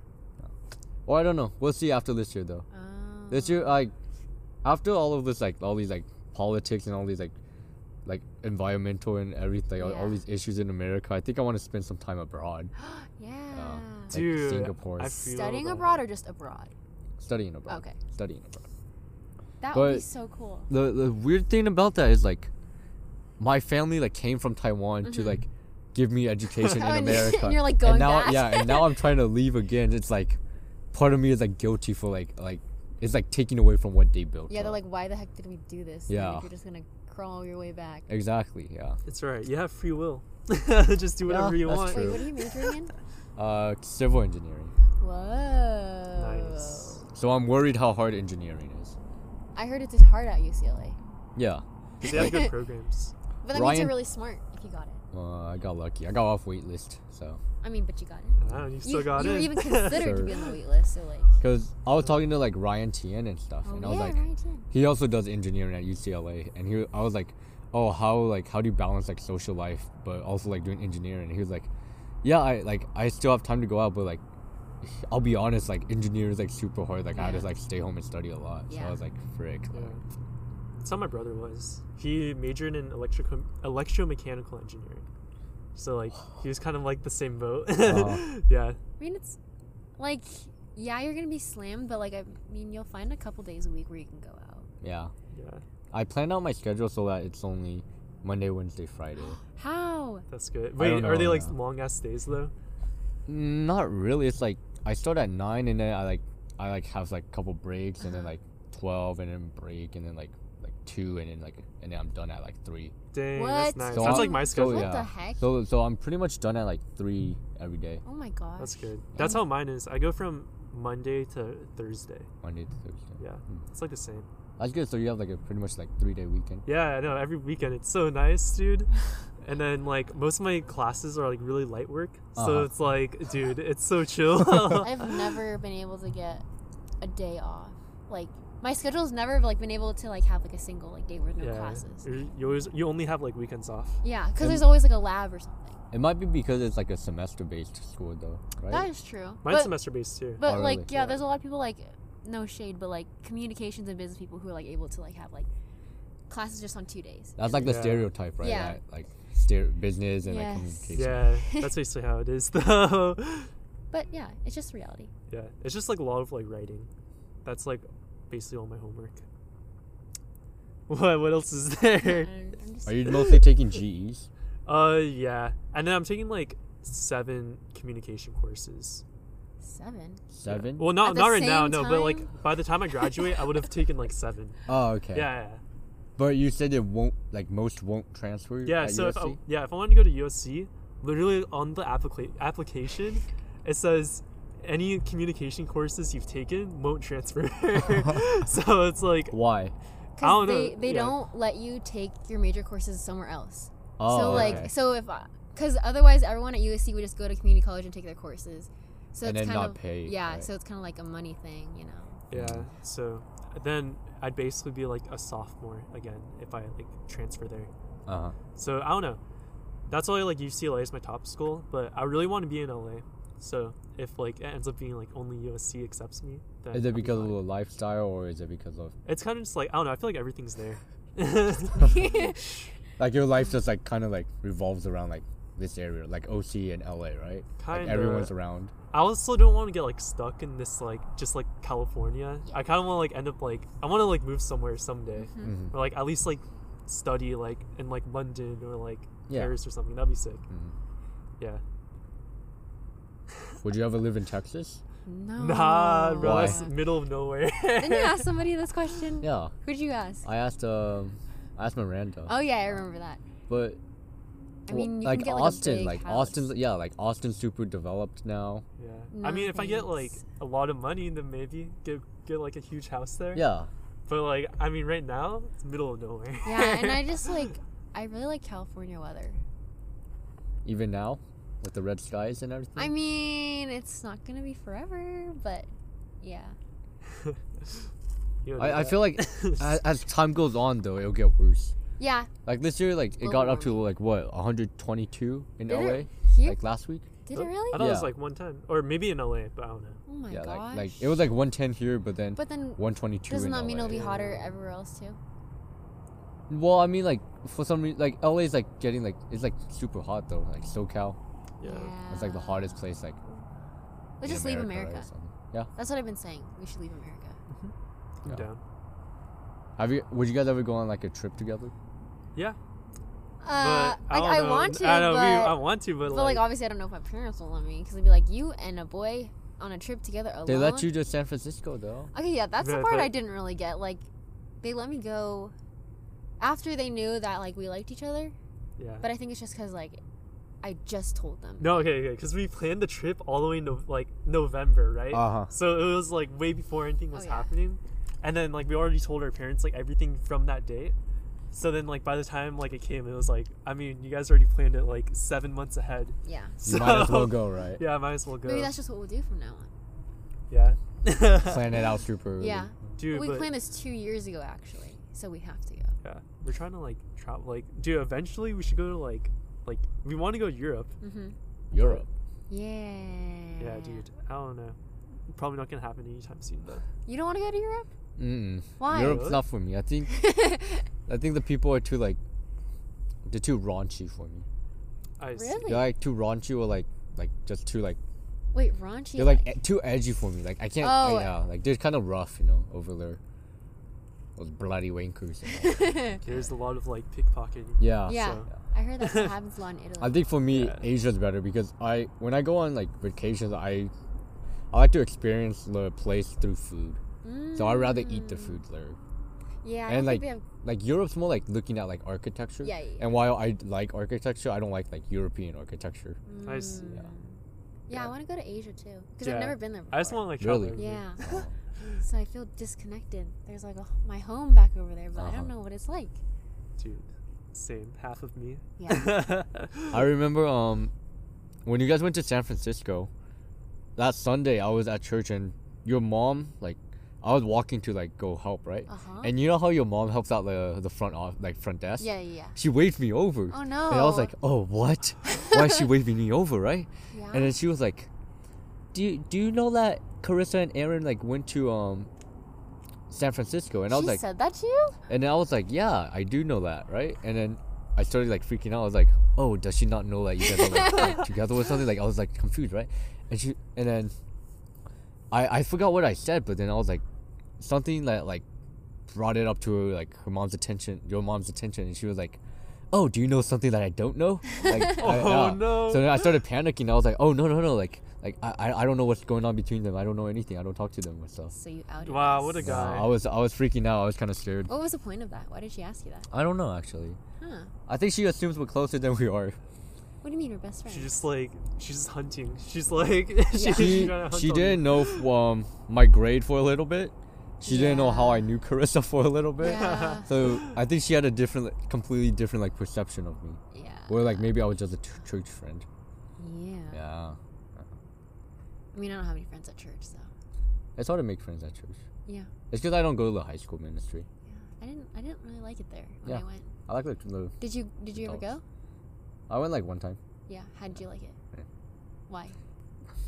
Well, I don't know. We'll see after this year though. Oh. This year, um. like, after all of this, like all these like politics and all these like, like environmental and everything, all, all these issues in America, I think I want to spend some time abroad, yeah. like Dude, Singapore, I feel Studying that. abroad or just abroad? studying abroad. Okay. Studying abroad. That would be But- so cool. The the weird thing about that is like, my family like came from Taiwan to Mhm. like, give me education Oh, in and- America. and you're, like, going and now, back. Yeah, and now I'm trying to leave again. It's like, part of me is like guilty for like like, it's like taking away from what they built. Yeah, they're up. like, why the heck did we do this? And Yeah. If you're just gonna crawl your way back. exactly. Yeah. That's right. You have free will. Just do whatever Yeah, you that's want. true. Wait, what are you majoring in? Uh, civil engineering. Whoa. Nice. So I'm worried how hard engineering is. I heard it's hard at UCLA. Yeah. 'Cause They have good programs. But that means you're really smart if you got it. Uh, I got lucky. I got off wait list. So, I mean, but you got it. Ah, you You, still got you it. were even considered to be on the wait list, so like. cause I was talking to like Ryan Tien and stuff, Oh and I yeah, was like, right. yeah. he also does engineering at UCLA, and he, I was like, oh, how like how do you balance like social life but also like doing engineering? And he was like, yeah, I like I still have time to go out, but like. I'll be honest, like engineering is like super hard. Like I just like stay home and study a lot. So Yeah. I was like, frick. Yeah. like, That's how my brother was. He majored in electrical electromechanical engineering. So like he was kind of like the same boat. Uh-huh. yeah. I mean, it's like, yeah, you're gonna be slammed, but like, I mean, you'll find a couple days a week where you can go out. Yeah. Yeah. I planned out my schedule so that it's only Monday, Wednesday, Friday. How? That's good. Wait, don't are they like yeah. long ass days though? Not really. It's like I start at nine and then I like I like have like a couple breaks and then Uh-huh. like twelve and then break and then like like two and then like and then I'm done at like three. Dang, What? that's nice. So that's I- like my so, schedule. What yeah. the heck? So so I'm pretty much done at like three every day, oh my god. That's good. That's how mine is. I go from Monday to Thursday. Monday to Thursday. Yeah. Hmm. It's like the same. That's good. So you have like a pretty much like three day weekend. Yeah, I know. Every weekend it's so nice, dude. And then like most of my classes are like really light work, so Uh-huh. it's like, dude, it's so chill. I've never been able to get a day off. Like my schedule's never like been able to like have like a single like day with no yeah, classes. you you always you only have like weekends off. Yeah, because there's always like a lab or something. It might be because it's like a semester based school though, right? That is true. Mine's semester based too. but Oh, like really? yeah, Yeah. there's a lot of people like no shade, but like communications and business people who are like able to like have like classes just on two days. That's like the Yeah. stereotype, right? Yeah. That, like stere- business and like Yes. communication. yeah, that's basically how it is though. But yeah, it's just reality. yeah, it's just like a lot of like writing. That's like basically all my homework. What what else is there? And I'm just- Are you mostly taking GEs? Uh yeah, and then I'm taking like seven communication courses. seven? Seven. Well, not not right now, same no. But like by the time I graduate, I would have taken like seven. Oh, okay. Yeah, yeah. But you said it won't like most won't transfer. Yeah, at so if I, USC? yeah, if I want to go to USC, literally on the applica- application, it says any communication courses you've taken won't transfer. so it's like why? I don't Because they, know, they yeah. don't let you take your major courses somewhere else. Oh, so like okay. so if because otherwise everyone at USC would just go to community college and take their courses. So And it's then kind not of pay, yeah. right? So it's kind of like a money thing, you know. yeah. So then I'd basically be like a sophomore again if I like transfer there. Uh huh. So I don't know. That's why like UCLA is my top school, but I really want to be in LA. So if like it ends up being like only USC accepts me, then Is I'll it be because of fine. the lifestyle or is it because of It's kind of just like I don't know. I feel like everything's there. like your life just like kind of like revolves around like this area, like OC and LA, right? Like Kinda. everyone's around. I also don't want to get like stuck in this like just like California. I kind of want to like end up like I want to like move somewhere someday, Mhm. or like at least like study like in like London or like Yeah. Paris or something. That'd be sick. Mhm. Yeah. Would you ever live in Texas? No. Nah, bro, Why? that's middle of nowhere. Didn't you ask somebody this question? Yeah. Who'd you ask? I asked um I asked Miranda. Oh yeah, I remember that. But I mean, you like can get, like, Austin, big like house. Austin's yeah, like Austin's super developed now. Yeah. I mean, if I get like a lot of money, then maybe get get like a huge house there. Yeah. But like, I mean, right now it's middle of nowhere. Yeah, and I just like I really like California weather. Even now, with the red skies and everything. I mean, it's not gonna be forever, but yeah. I, I feel like as, as time goes on though, it'll get worse. Yeah. Like this year, like it Global got up to like what 122 in Did LA, like last week. Did Oh, it really? I thought it was Yeah. like 110, or maybe in LA, but I don't know. oh my yeah, gosh. like like it was like 110 here, but then but then 122 doesn't in that mean LA. it'll be hotter everywhere else too? Well, I mean, like for some reason, like LA is like getting like it's like super hot though. Like SoCal, Yeah. it's like the hardest place like. Let's in just leave America. Yeah. That's what I've been saying. We should leave America. I'm Yeah. down. Have you? Would you guys ever go on like a trip together? Yeah. Uh, but I, like I know. want to, I know. but, we, I want to, but, but like, like obviously I don't know if my parents will let me because they'd be like you and a boy on a trip together alone. They let you to San Francisco though. Okay, yeah, that's the part but- I didn't really get. Like, they let me go after they knew that like we liked each other. yeah. But I think it's just because like I just told them. no, okay, okay, because we planned the trip all the way no, like November, right? Uh huh. So it was like way before anything was Oh, yeah. happening, and then like we already told our parents like everything from that date. So then like by the time like it came, it was like I mean you guys already planned it like seven months ahead. Yeah. You might as well go, right? Yeah, might as well go. Maybe that's just what we'll do from now on. yeah. Plan it out super early. Yeah. Dude, we but, planned this two years ago actually, so we have to go. yeah, we're trying to like travel. Like, dude, eventually we should go to like like we want to go to Europe. Mm-hmm. Europe. Yeah. Yeah, dude. I don't know. Probably not gonna happen anytime soon though. You don't want to go to Europe? Mm. Why? Europe's Really? not for me. I think I think the people are too like they're too raunchy for me. I see. Really? They're like too raunchy or like like just too like Wait, raunchy. they're like e- too edgy for me. Like I can't. Oh. I, yeah, like they're kind of rough, you know, over there. Those bloody wankers. and all. There's a lot of like pickpocketing. yeah. yeah, so- I heard that happens a lot in Italy. I think for me, Yeah. Asia's better because I when I go on like vacations, I I like to experience the place through food. So I'd rather eat the Mm. food there. Yeah, and, don't like, think they have. Like Europe's more like looking at like architecture. Yeah, yeah, yeah. And while I like architecture, I don't like like European architecture. I see. Mm. Yeah. Yeah, I want to go to Asia too because Yeah. I've never been there before. I just want to like Really? travel. Yeah. So I feel disconnected. There's like a, my home back over there, but I Uh-huh. don't know what it's like. Dude, same. Half of me. Yeah. I remember um when you guys went to San Francisco, that Sunday I was at church and your mom like I was walking to like go help right, Uh huh. and you know how your mom helps out the the front off like front desk. Yeah, yeah, yeah. She waved me over. Oh no. And I was like, oh, what? Why is she waving me over, right? yeah. And then she was like, do you, do you know that Carissa and Aaron like went to um San Francisco? And I was she like, said that to you? and then I was like, yeah, I do know that, right? And then I started like freaking out. I was like, oh, does she not know that you guys are like, like, together or something? Like I was like confused, right? And she and then I I forgot what I said, but then I was like something that like brought it up to her like her mom's attention, your mom's attention, and she was like. Oh, do you know something that I don't know? Like, I- Oh, yeah. no. So then I started panicking. I was like, "Oh no, no, no! Like, like I, I I don't know what's going on between them. I don't know anything. I don't talk to them or stuff." So you outed Wow, us. what a Yeah, guy. I was I was freaking out. I was kind of scared. What was the point of that? Why did she ask you that? I don't know actually. Huh. I think she assumes we're closer than we are. What do you mean we're best friends? She's just like she's just hunting. She's like Yeah. she, She to hunt she didn't me. know f- um my grade for a little bit. She didn't know how I knew Carissa for a little bit. Yeah. So I think she had a different, completely different like perception of me. yeah. Or like maybe I was just a t- church friend. Yeah. Yeah, I mean, I don't have any friends at church, so it's hard to make friends at church. yeah. It's because I don't go to the high school ministry. Yeah. I didn't. I didn't really like it there when Yeah. I went. I like the, the Did you? Did you ever go? I went like one time. Yeah. How did you like it? Yeah. Why?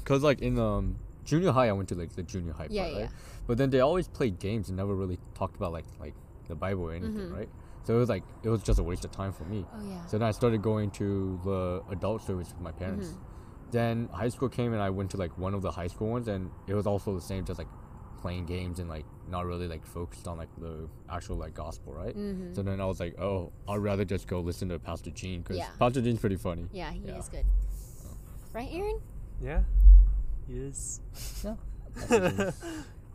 Cause like in um junior high, I went to like the junior high Yeah, part, yeah. right? But then they always played games and never really talked about like like the Bible or anything, Mhm. right? So it was like it was just a waste of time for me. Oh yeah. So then I started going to the adult service with my parents. Mhm. Then high school came and I went to like one of the high school ones and it was also the same, just like playing games and like not really like focused on like the actual like gospel, right? Mhm. So then I was like, oh, I'd rather just go listen to Pastor Gene because Yeah. Pastor Gene's pretty funny. yeah, he yeah. is good. right, Aaron? Yeah, he is.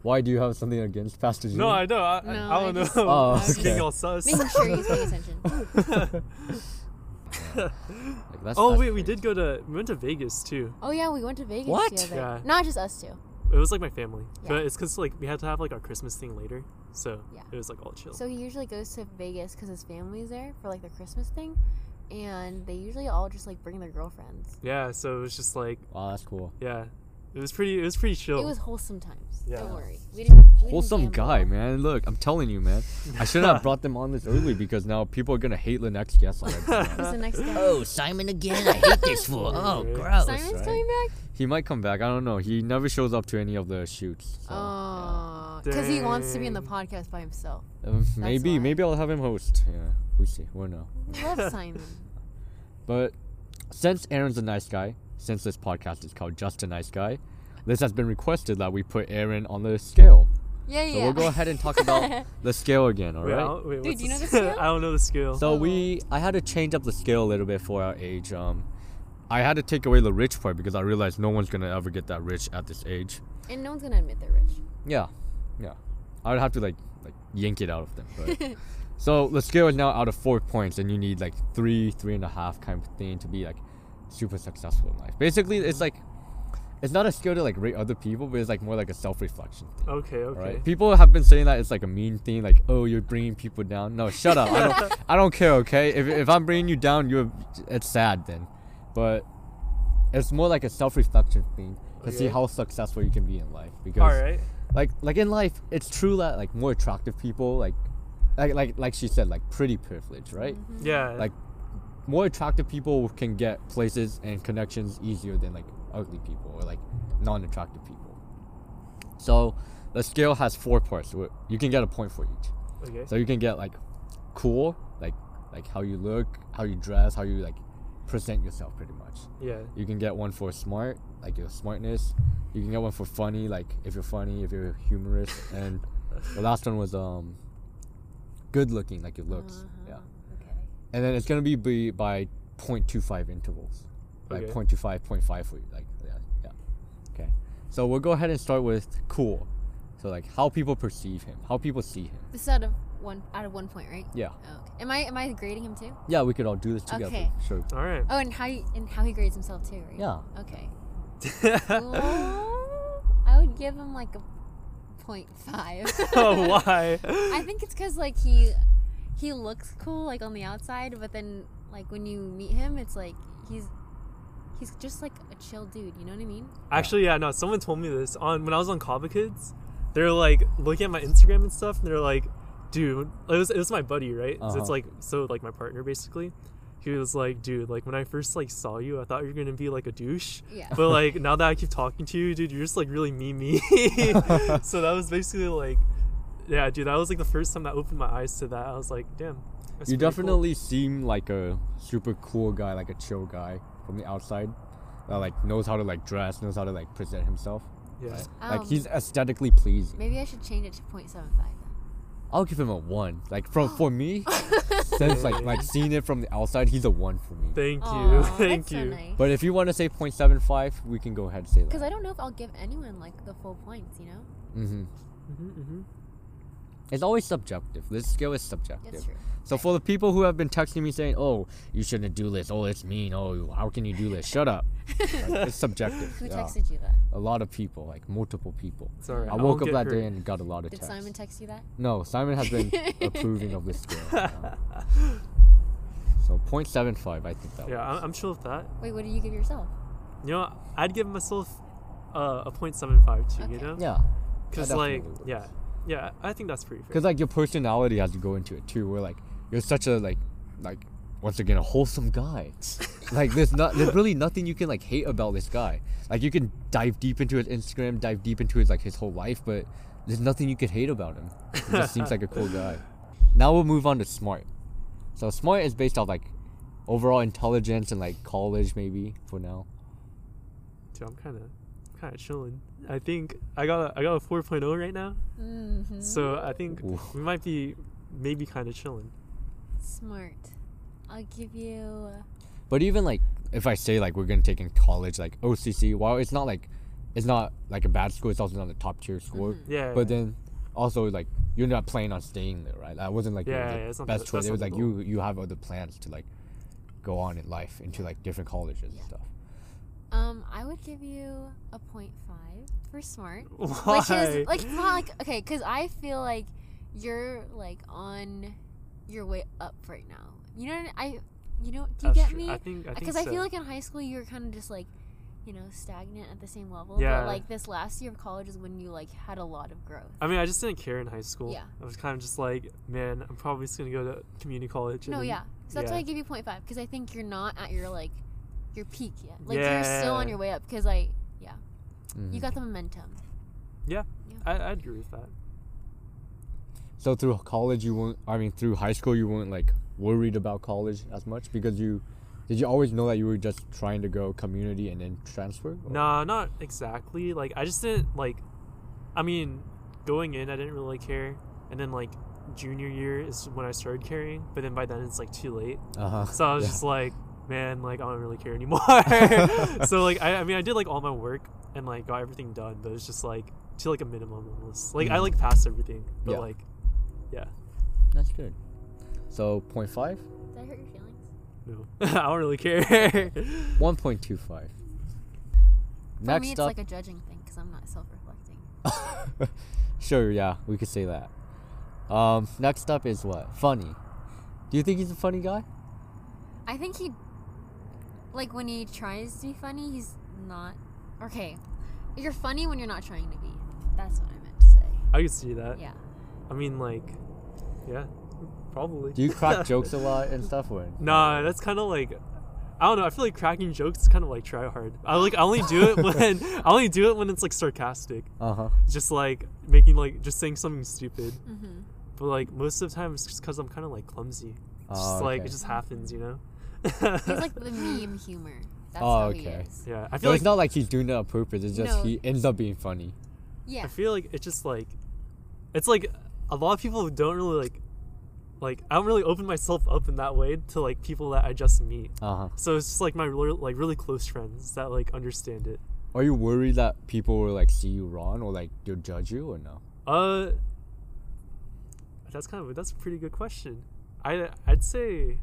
Why do you have something against Pastor Junior? No, I know. I, No, I, I don't I just- know. Oh, Just okay. getting all sus. Making sure he's paying attention. Like, that's, oh that's wait, we did go to we went to Vegas too. Oh yeah, we went to Vegas What? together. Yeah. Not just us two. It was like my family, Yeah. but it's because like we had to have like our Christmas thing later, so Yeah. it was like all chill. So he usually goes to Vegas because his family's there for like the Christmas thing, and they usually all just like bring their girlfriends. yeah, so it was just like Wow, that's cool. yeah, it was pretty. It was pretty chill. It was wholesome times. Yeah. Don't worry. We didn't. We didn't Wholesome gamble. guy, man. Look, I'm telling you, man. I shouldn't have brought them on this early because now people are gonna hate the next guest. Who's the next guy? Oh, Simon again? I hate this fool. Oh, Right. gross. Simon's right? coming back. he might come back. I don't know. He never shows up to any of the shoots. So, Oh, because he wants to be in the podcast by himself. Um, maybe, why. maybe I'll have him host. Yeah, we'll see. We'll know. We love Simon. But since Aaron's a nice guy, since this podcast is called Just a Nice Guy, this has been requested that we put Aaron on the scale. Yeah, yeah. So yeah. we'll go ahead and talk about the scale again, Wait, I alright? don't- wait, Dude, do you know the scale? I don't know the scale. So Oh. we, I had to change up the scale a little bit for our age. Um, I had to take away the rich part because I realized no one's gonna ever get that rich at this age. and no one's gonna admit they're rich. Yeah, yeah. I would have to like like yank it out of them. But so the scale is now out of four points, and you need like three, three and a half kind of thing to be like super successful in life. Basically, it's like it's not a skill to like rate other people, but it's like more like a self-reflection thing. okay, okay. Right? People have been saying that it's like a mean thing, like oh you're bringing people down. No, shut up. I don't. I don't care. Okay, if if I'm bringing you down, you're it's sad then, but it's more like a self-reflection thing to see how successful you can be in life. Because All right. like like in life, it's true that like more attractive people like like like like she said like pretty privilege, right? Yeah. Like more attractive people can get places and connections easier than like ugly people or like non-attractive people. So the scale has four parts. You can get a point for each. okay. So you can get like cool, like like how you look, how you dress, how you like present yourself pretty much. yeah. You can get one for smart, like your smartness. You can get one for funny, like if you're funny, if you're humorous, and the last one was um good looking, like your looks. Yeah. Okay. And then it's gonna be, be by 0.25 intervals. Like Okay. 0.25, 0.5 for you. Like yeah, yeah. Okay. So we'll go ahead and start with cool. So like how people perceive him, how people see him. This is out of one out of one point, right? Yeah. Oh, okay. Am I am I grading him too? Yeah, we could all do this together. Okay. Sure. All right. Oh, and how you, and how he grades himself too, right? Yeah. Okay. Well, I would give him like a point five. oh, why? I think it's because like he he looks cool like on the outside, but then like when you meet him, it's like he's he's just like a chill dude. You know what I mean? Actually, yeah, no. Someone told me this on when I was on Kava Kids. They're like looking at my Instagram and stuff, and they're like, "Dude, it was it was my buddy, right? Uh-huh. it's like so like my partner basically. He was like, "Dude, like when I first like saw you, I thought you were gonna be like a douche, Yeah. but like now that I keep talking to you, dude, you're just like really me me. so that was basically like, yeah, dude, that was like the first time that opened my eyes to that. I was like, "Damn." you pretty cool." definitely seem like a super cool guy, like a chill guy from the outside. That like knows how to like dress, knows how to like present himself. Yeah. like Um, he's aesthetically pleasing. Maybe I should change it to 0.75 I'll give him a one. Like from for me, since like like seeing it from the outside, he's a one for me. Thank you, Aw, thank that's you. So nice. But if you want to say 0.75, we can go ahead and say that. Because I don't know if I'll give anyone like the full points. You know? Mm hmm Mm hmm Mm hmm It's always subjective. This skill is subjective. That's true. So for the people who have been texting me saying, "Oh, you shouldn't do this. Oh, it's mean. Oh, how can you do this? Shut up." Like, it's subjective. Who yeah. texted you that? A lot of people, like multiple people. Sorry. I woke up that hurt. day and got a lot of Did texts. Simon text you that? No, Simon has been approving of this skill. yeah. So 0.75, I think that Yeah, was. I'm, I'm chill with that. Wait, what did you give yourself? You know, I'd give myself uh, a 0.75 too. You know, Yeah, because like, definitely yeah, works. Yeah, I think that's pretty fair. because like your personality has to go into it too. Where like you're such a like like once again a wholesome guy. like there's not there's really nothing you can like hate about this guy. Like you can dive deep into his Instagram, dive deep into his like his whole life, but there's nothing you could hate about him. He just seems like a cool guy. Now we'll move on to smart. So smart is based off like overall intelligence and like college maybe for now. Dude, I'm kind of, kind of chilling. I think I got a, I got a 4.0 right now, Mm-hmm. so I think Ooh. we might be maybe kind of chilling. Smart. I'll give you. But even like if I say like we're gonna take in college like OCC, while it's not like it's not like a bad school, it's also not a top tier school. Mhm. Yeah. But then also like you're not planning on staying there, right? That wasn't like Yeah, like, yeah, it's not best choice. that's It was like the you you have other plans to like go on in life into like different colleges and stuff. Um, I would give you a point five for smart. Why? Which is like not like okay, because I feel like you're like on your way up right now. You know, I, you know, do you That's get true. me? I think I think Because I, so. feel like in high school you were kind of just like, you know, stagnant at the same level. Yeah. But like this last year of college is when you like had a lot of growth. I mean, I just didn't care in high school. Yeah. I was kind of just like, man, I'm probably just gonna go to community college. and No, yeah. So that's yeah. why I give you 0.5 because I think you're not at your like your peak yet. Like Yeah. you're still on your way up because I yeah Mhm. you got the momentum. Yeah i, I agree with that. So through college, you weren't. I mean, through high school, you weren't like worried about college as much because you. Did you always know that you were just trying to go community and then transfer? or- Nah, not exactly. Like, I just didn't like. I mean, going in, I didn't really care, and then like junior year is when I started caring. But then by then it's like too late. Uh-huh. So I was Yeah. just like, man, like I don't really care anymore. so like, I, I mean, I did like all my work and like got everything done, but it's just like to like a minimum almost. Like I Mhm. like passed everything, but Yeah. like, yeah, That's good. So 0.5? Did I hurt your feelings? no, I don't really care. 1.25. For Next me, it's up. like a judging thing because I'm not self-reflecting. sure, yeah, we could say that. Um, next up is what? Funny. Do you think he's a funny guy? I think he, like when he tries to be funny, he's not. Okay, you're funny when you're not trying to be. That's what I meant to say. I could see that. Yeah. I mean, like, yeah, probably. Do you crack jokes a lot and stuff? Or Nah, that's kind of like I don't know. I feel like cracking jokes is kind of like try hard. I like I only do it when I only do it when it's like sarcastic, Uh huh. just like making like just saying something stupid. Mm-hmm. But like most of the time, it's just because I'm kind of like clumsy. It's just Oh, like it just happens, you know. He's like the meme humor. That's Oh, how he okay. is. yeah, I So feel like it's not like he's doing it on purpose. It's just No. he ends up being funny. Yeah. I feel like it's just like it's like a lot of people don't really like like I don't really open myself up in that way to like people that I just meet. Uh huh. So it's just like my really, like really close friends that like understand it. Are you worried that people will like see you wrong or like they'll judge you or no? Uh, that's kind of that's a pretty good question. I I'd say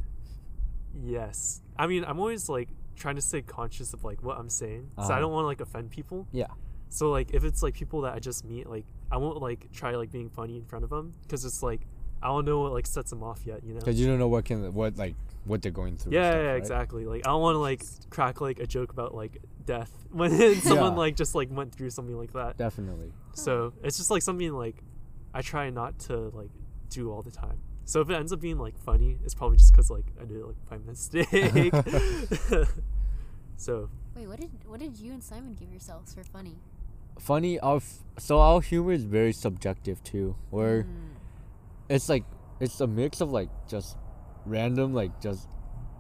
yes. I mean, I'm always like trying to stay conscious of like what I'm saying, so I Uh-huh. don't want to like offend people. Yeah. So like if it's like people that I just meet, like I won't like try like being funny in front of them because it's like I don't know what like sets them off yet, you know. Because you don't know what can what like what they're going through. and Yeah, stuff, yeah, right? exactly. Like I don't want to like crack like a joke about like death when someone Yeah. like just like went through something like that. Definitely. So it's just like something like I try not to like do all the time. So if it ends up being like funny, it's probably just because like I did it like by mistake. so Wait, what did what did you and Simon give yourselves for funny? Funny. Our f- so our humor is very subjective too. Where Mm. it's like it's a mix of like just random like just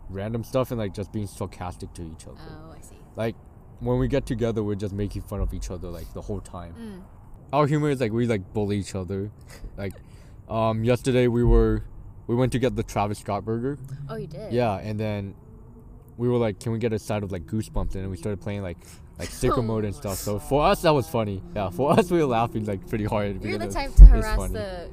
random stuff and like just being sarcastic to each other. Oh, I see. Like when we get together, we're just making fun of each other like the whole time. Mm. Our humor is like we like bully each other. like um yesterday we were we went to get the Travis Scott burger. Oh, you did. Yeah, and then we were like, can we get a side of like goosebumps? And we started playing like like sicko mode and stuff. So for us that was funny. Yeah, for us we were laughing like pretty hard. You're the type to harass the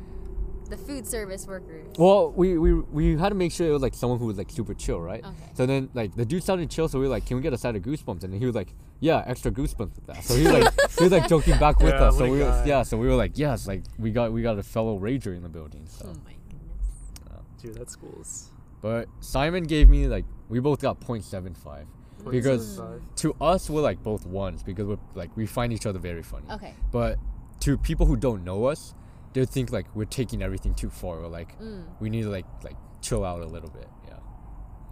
the food service workers. Well, we, we we had to make sure it was like someone who was like super chill, right? Okay. So then like the dude sounded chill, so we were like, can we get a side of goosebumps? And he was like, yeah, extra goosebumps with that. So he was like he was like joking back with Yeah, us. So we were, guy. yeah, so we were like, yes, like we got we got a fellow rager in the building. So, Oh my goodness. dude, that's cool. but Simon gave me like we both got 0.75. Because- Five. To us, we're like both ones because we're like we find each other very funny. Okay. But to people who don't know us, they think like we're taking everything too far or like Mm. we need to like like chill out a little bit. Yeah.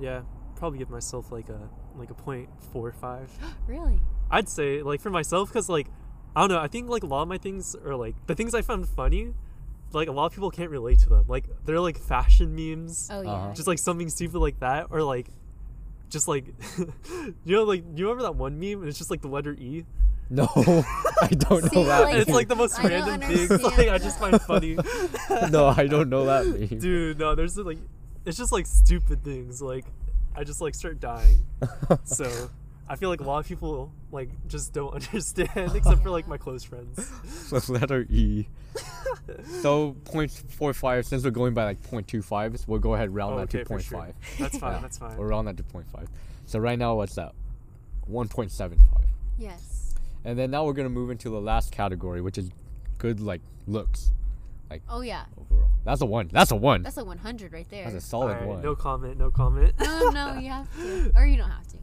yeah, probably give myself like a like a point four five. Really? I'd say like for myself because like I don't know. I think like a lot of my things are like the things I found funny. Like a lot of people can't relate to them. Like they're like fashion memes. Oh yeah. Uh-huh. just like something stupid like that or like just like you know like you remember that one meme and it's just like the letter e No, I don't know that. like- it's like the most I random thing. understand like i just find funny no, I don't know that meme. dude no there's like it's just like stupid things like I just like start dying. So I feel like a lot of people like just don't understand, except for like my close friends. so letter E. so 0.45, since we're going by like 0.25, we'll go ahead round Oh, that to okay, for 0.5. sure. That's fine. Yeah. That's fine. We'll round that to 0.5. So right now, what's that? 1.75. Yes. And then now we're gonna move into the last category, which is good like looks Like Oh yeah, overall. That's a one. That's a one. that's a 100 right there. That's a solid Alright, one. no comment. No comment. no, no, you have to, or you don't have to.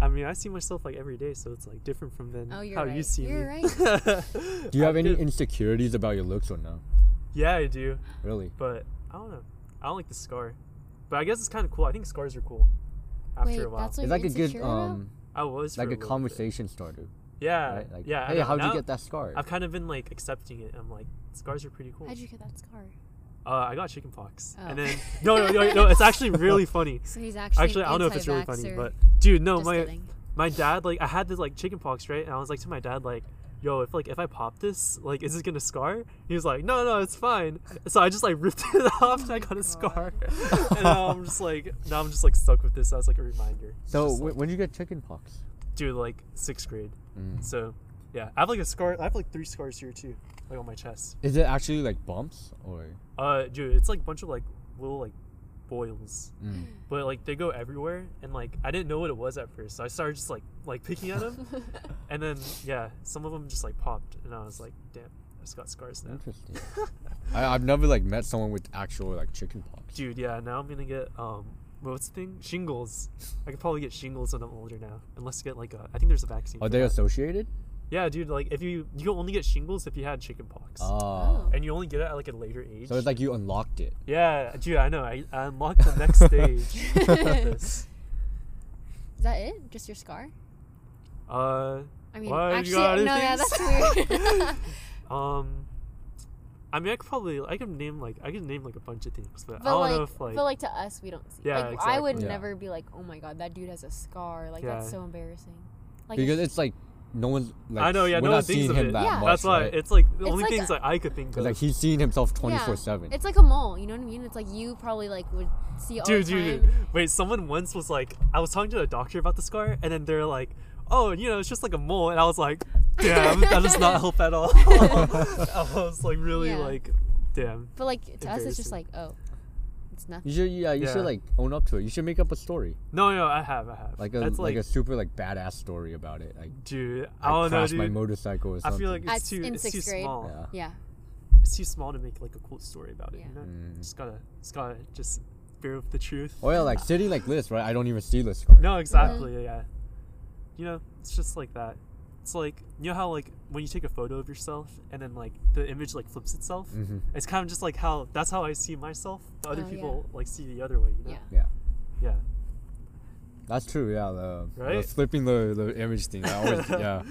I mean, I see myself like every day, so it's like different from then Oh, you're how you right. see You're me. right. Do you have any insecurities about your looks or no? yeah, I do, Really? but I don't know. I don't like the scar, but I guess it's kind of cool. I think scars are cool. After Wait, a while, that's what It's you're like a good insecure about? um, I was like a little bit. conversation starter, Yeah, right? Like, yeah. Hey, how'd you get that scar? I've kind of been like accepting it. I'm like, scars are pretty cool. How'd you get that scar? Uh, I got chickenpox, Oh. and then no, no, no, no. It's actually really funny. So he's actually Actually, I don't know if it's really funny, but dude, no, Just my kidding. my dad like I had this like chickenpox, right? And I was like to my dad like, "Yo, if like if I pop this, like, is it gonna scar?" He was like, "No, no, it's fine." So I just like ripped it off, and I got a scar. and now I'm just like, now I'm just like stuck with this as like a reminder. It's so just, wh- like, when did you get chickenpox? dude, like sixth grade. Mm. So yeah, I have like a scar. I have like three scars here too, like on my chest. Is it actually like bumps or? Uh, dude, it's like a bunch of like little like boils. Mm. but like they go everywhere and like i didn't know what it was at first so i started just like like picking at them and then yeah some of them just like popped and i was like damn i just got scars now Interesting. I, I've never like met someone with actual like chickenpox. dude yeah now i'm gonna get um what's the thing shingles i could probably get shingles when i'm older now unless you get like a i think there's a vaccine Are for they that. associated? Yeah dude like if you you only get shingles if you had chickenpox Oh. and you only get it at like a later age So it's like you unlocked it. yeah dude i know i, I unlocked the next stage this Is that it? Just your scar? uh I mean, Why, actually, got no, yeah, that's weird. Um, I mean, I could probably I could name like I could name like a bunch of things, but, I don't like, know if like, but like to us, we don't see. Yeah, like, I would. Yeah. never be like, oh my god, that dude has a scar. Like that's so embarrassing. Like because it's like no one's like I know, yeah, we're no not one thinks seeing of him it. that Yeah. much. that's why right? it's like the It's only like things a- that I could think 'Cause, of. like he's seeing himself twenty four seven. It's like a mole. You know what I mean? It's like you probably like would see all dude, the dude, time. dude, wait, someone once was like, I was talking to a doctor about the scar, and then they're like, oh, you know, it's just like a mole, and I was like, damn, that does not help at all. I was like really Yeah. like, damn. But like to us, it's just like, Embarrassing. oh, it's nothing. You should yeah you Yeah. should like own up to it. You should make up a story No, no, I have, I have. like a That's like, like, a super like badass story about it. Like dude, I, I don't know, crashed my dude. motorcycle or I something. feel like At- it's too, in it's sixth too grade? small. yeah. Yeah. It's too small to make like a cool story about it. Yeah. You know, Mm. just gotta, just gotta, just bear with the truth. Oh yeah, like sitting like this, right? I don't even see the scar. No, exactly. Yeah. You know, it's just like that. It's like you know how like when you take a photo of yourself and then like the image like flips itself. hmm It's kind of just like how that's how I see myself. But other Oh, yeah. people like see the other way. You know? Yeah. Yeah. Yeah. That's true. Yeah, the, the flipping the the image thing. I always yeah.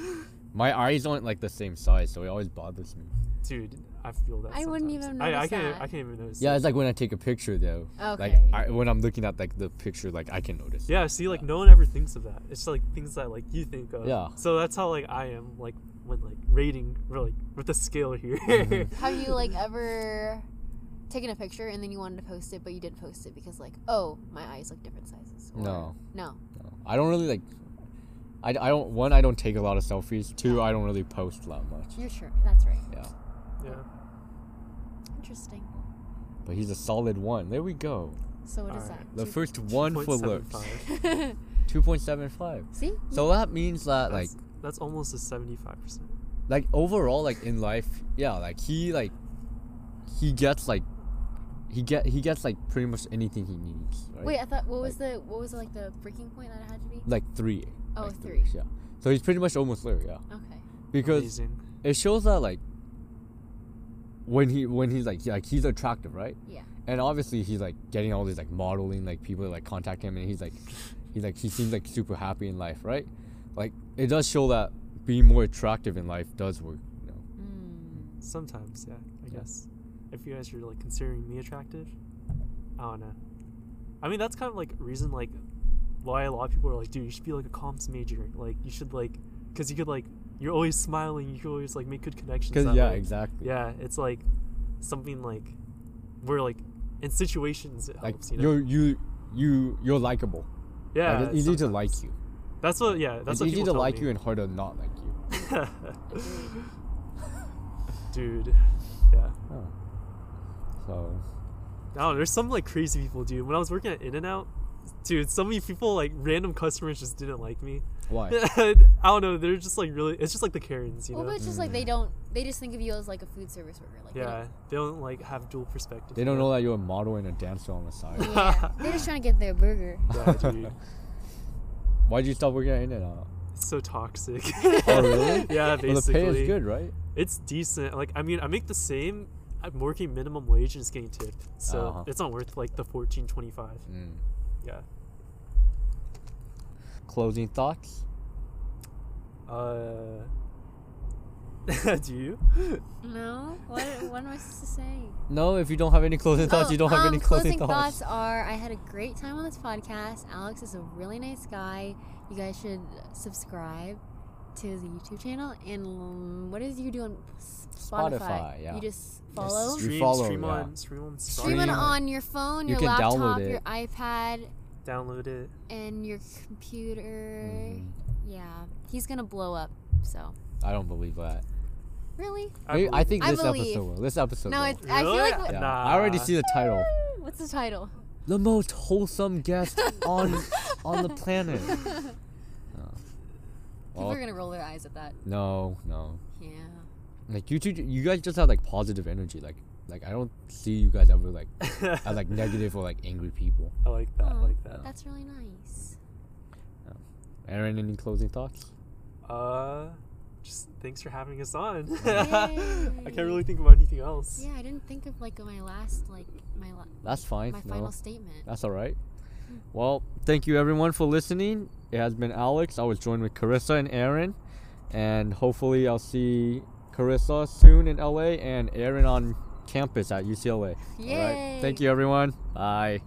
My eyes aren't like the same size, so it always bothers me. Dude, I feel that. I wouldn't sometimes. even I, I can't. that. I can't even notice. Yeah, it. it's like when I take a picture though. Like Okay. I, when I'm looking at like the picture, like I can notice. Yeah. See, like Yeah. no one ever thinks of that. It's like things that like you think of. Yeah. So that's how like I am like when like rating really like with the scale here. Mhm. Have you like ever taken a picture and then you wanted to post it, but you didn't post it because like, oh, my eyes look different sizes? Or- No. No. No. I don't really like. I, I don't one I don't take a lot of selfies. Two I don't really post that much. You're sure. That's right. Yeah, yeah. Interesting. but he's a solid one. There we go. So what is Alright. The that? first one for looks. 2.75. Two point seven five. See? So that means that like That's, that's almost a seventy-five percent. like overall like in life yeah like he like he gets like he get he gets like pretty much anything he needs right Wait, I thought what was the what was like the breaking point that it had to be? like three Oh, like three. yeah so he's pretty much almost there yeah Okay. because Amazing. it shows that like when he when he's like like he's attractive right Yeah. and obviously he's like getting all these like modeling like people like contact him and he's like he's like he seems like super happy in life right like it does show that being more attractive in life does work you know Mm. Sometimes, yeah, I guess. If you guys are like considering me attractive, I don't know. I mean, that's kind of like reason like why a lot of people are like, dude, you should be like a comms major. Like you should like, cause you could like, you're always smiling. You can always like make good connections. that yeah way. exactly Yeah, it's like something like where like in situations it like helps. You know? you're you you you're likable. Yeah, like, it's easy to like you. That's what. Yeah, that's it's what easy to like me. you and hard to not like you. dude. Yeah. Oh. So I don't know. There's some like crazy people, dude. When I was working at In-N-Out, dude, so many people like random customers just didn't like me. Why? I don't know. They're just like really. It's just like the Karens, you Well, know. but it's just like they don't. They just think of you as like a food service worker. Like they yeah, they don't like have dual perspective. They don't know that you're a model and a dancer on the side. Yeah, they're just trying to get their burger. Yeah. Why'd you stop working at In-N-Out? It's so toxic. Oh really? yeah, Well, basically. the pay is good, right? It's decent. Like I mean, I make the same. I'm working minimum wage and it's getting tipped, so Uh-huh. it's not worth like the fourteen twenty five. Mm. Yeah. Closing thoughts? Uh. do you? No, what? What am I supposed to say? No, if you don't have any closing thoughts, Oh, you don't have um, any closing, thoughts. are I had a great time on this podcast. Alex is a really nice guy. You guys should subscribe to his YouTube channel. And um, what is you doing? Spotify. Spotify, yeah. You just follow. You Stream, follow, stream yeah. on, stream on, Spotify. Stream it Stream. on your phone, You your can download laptop, it. your iPad, Download it. and your computer. Mhm. Yeah, he's gonna blow up. So I don't believe that. really? Maybe- I, think I this believe. episode will. This episode No, will. it's. I feel Really? like. yeah. Nah. I already see the title. What's the title? The most wholesome guest on on the planet. Oh. People Well, are gonna roll their eyes at that. no, no. Yeah. Like you two, you guys just have like positive energy. Like, like I don't see you guys ever like as like negative or like angry people. I like that. I Aw, like that. That's really nice. Aaron, any closing thoughts? Uh, just thanks for having us on. Yay. I can't really think of anything else. Yeah, I didn't think of like my last like my la- That's fine. my no. final statement. That's all right. Well, thank you everyone for listening. It has been Alex. I was joined with Carissa and Aaron, and hopefully I'll see Carissa soon in LA and Aaron on campus at UCLA. All right. Thank you everyone. Bye.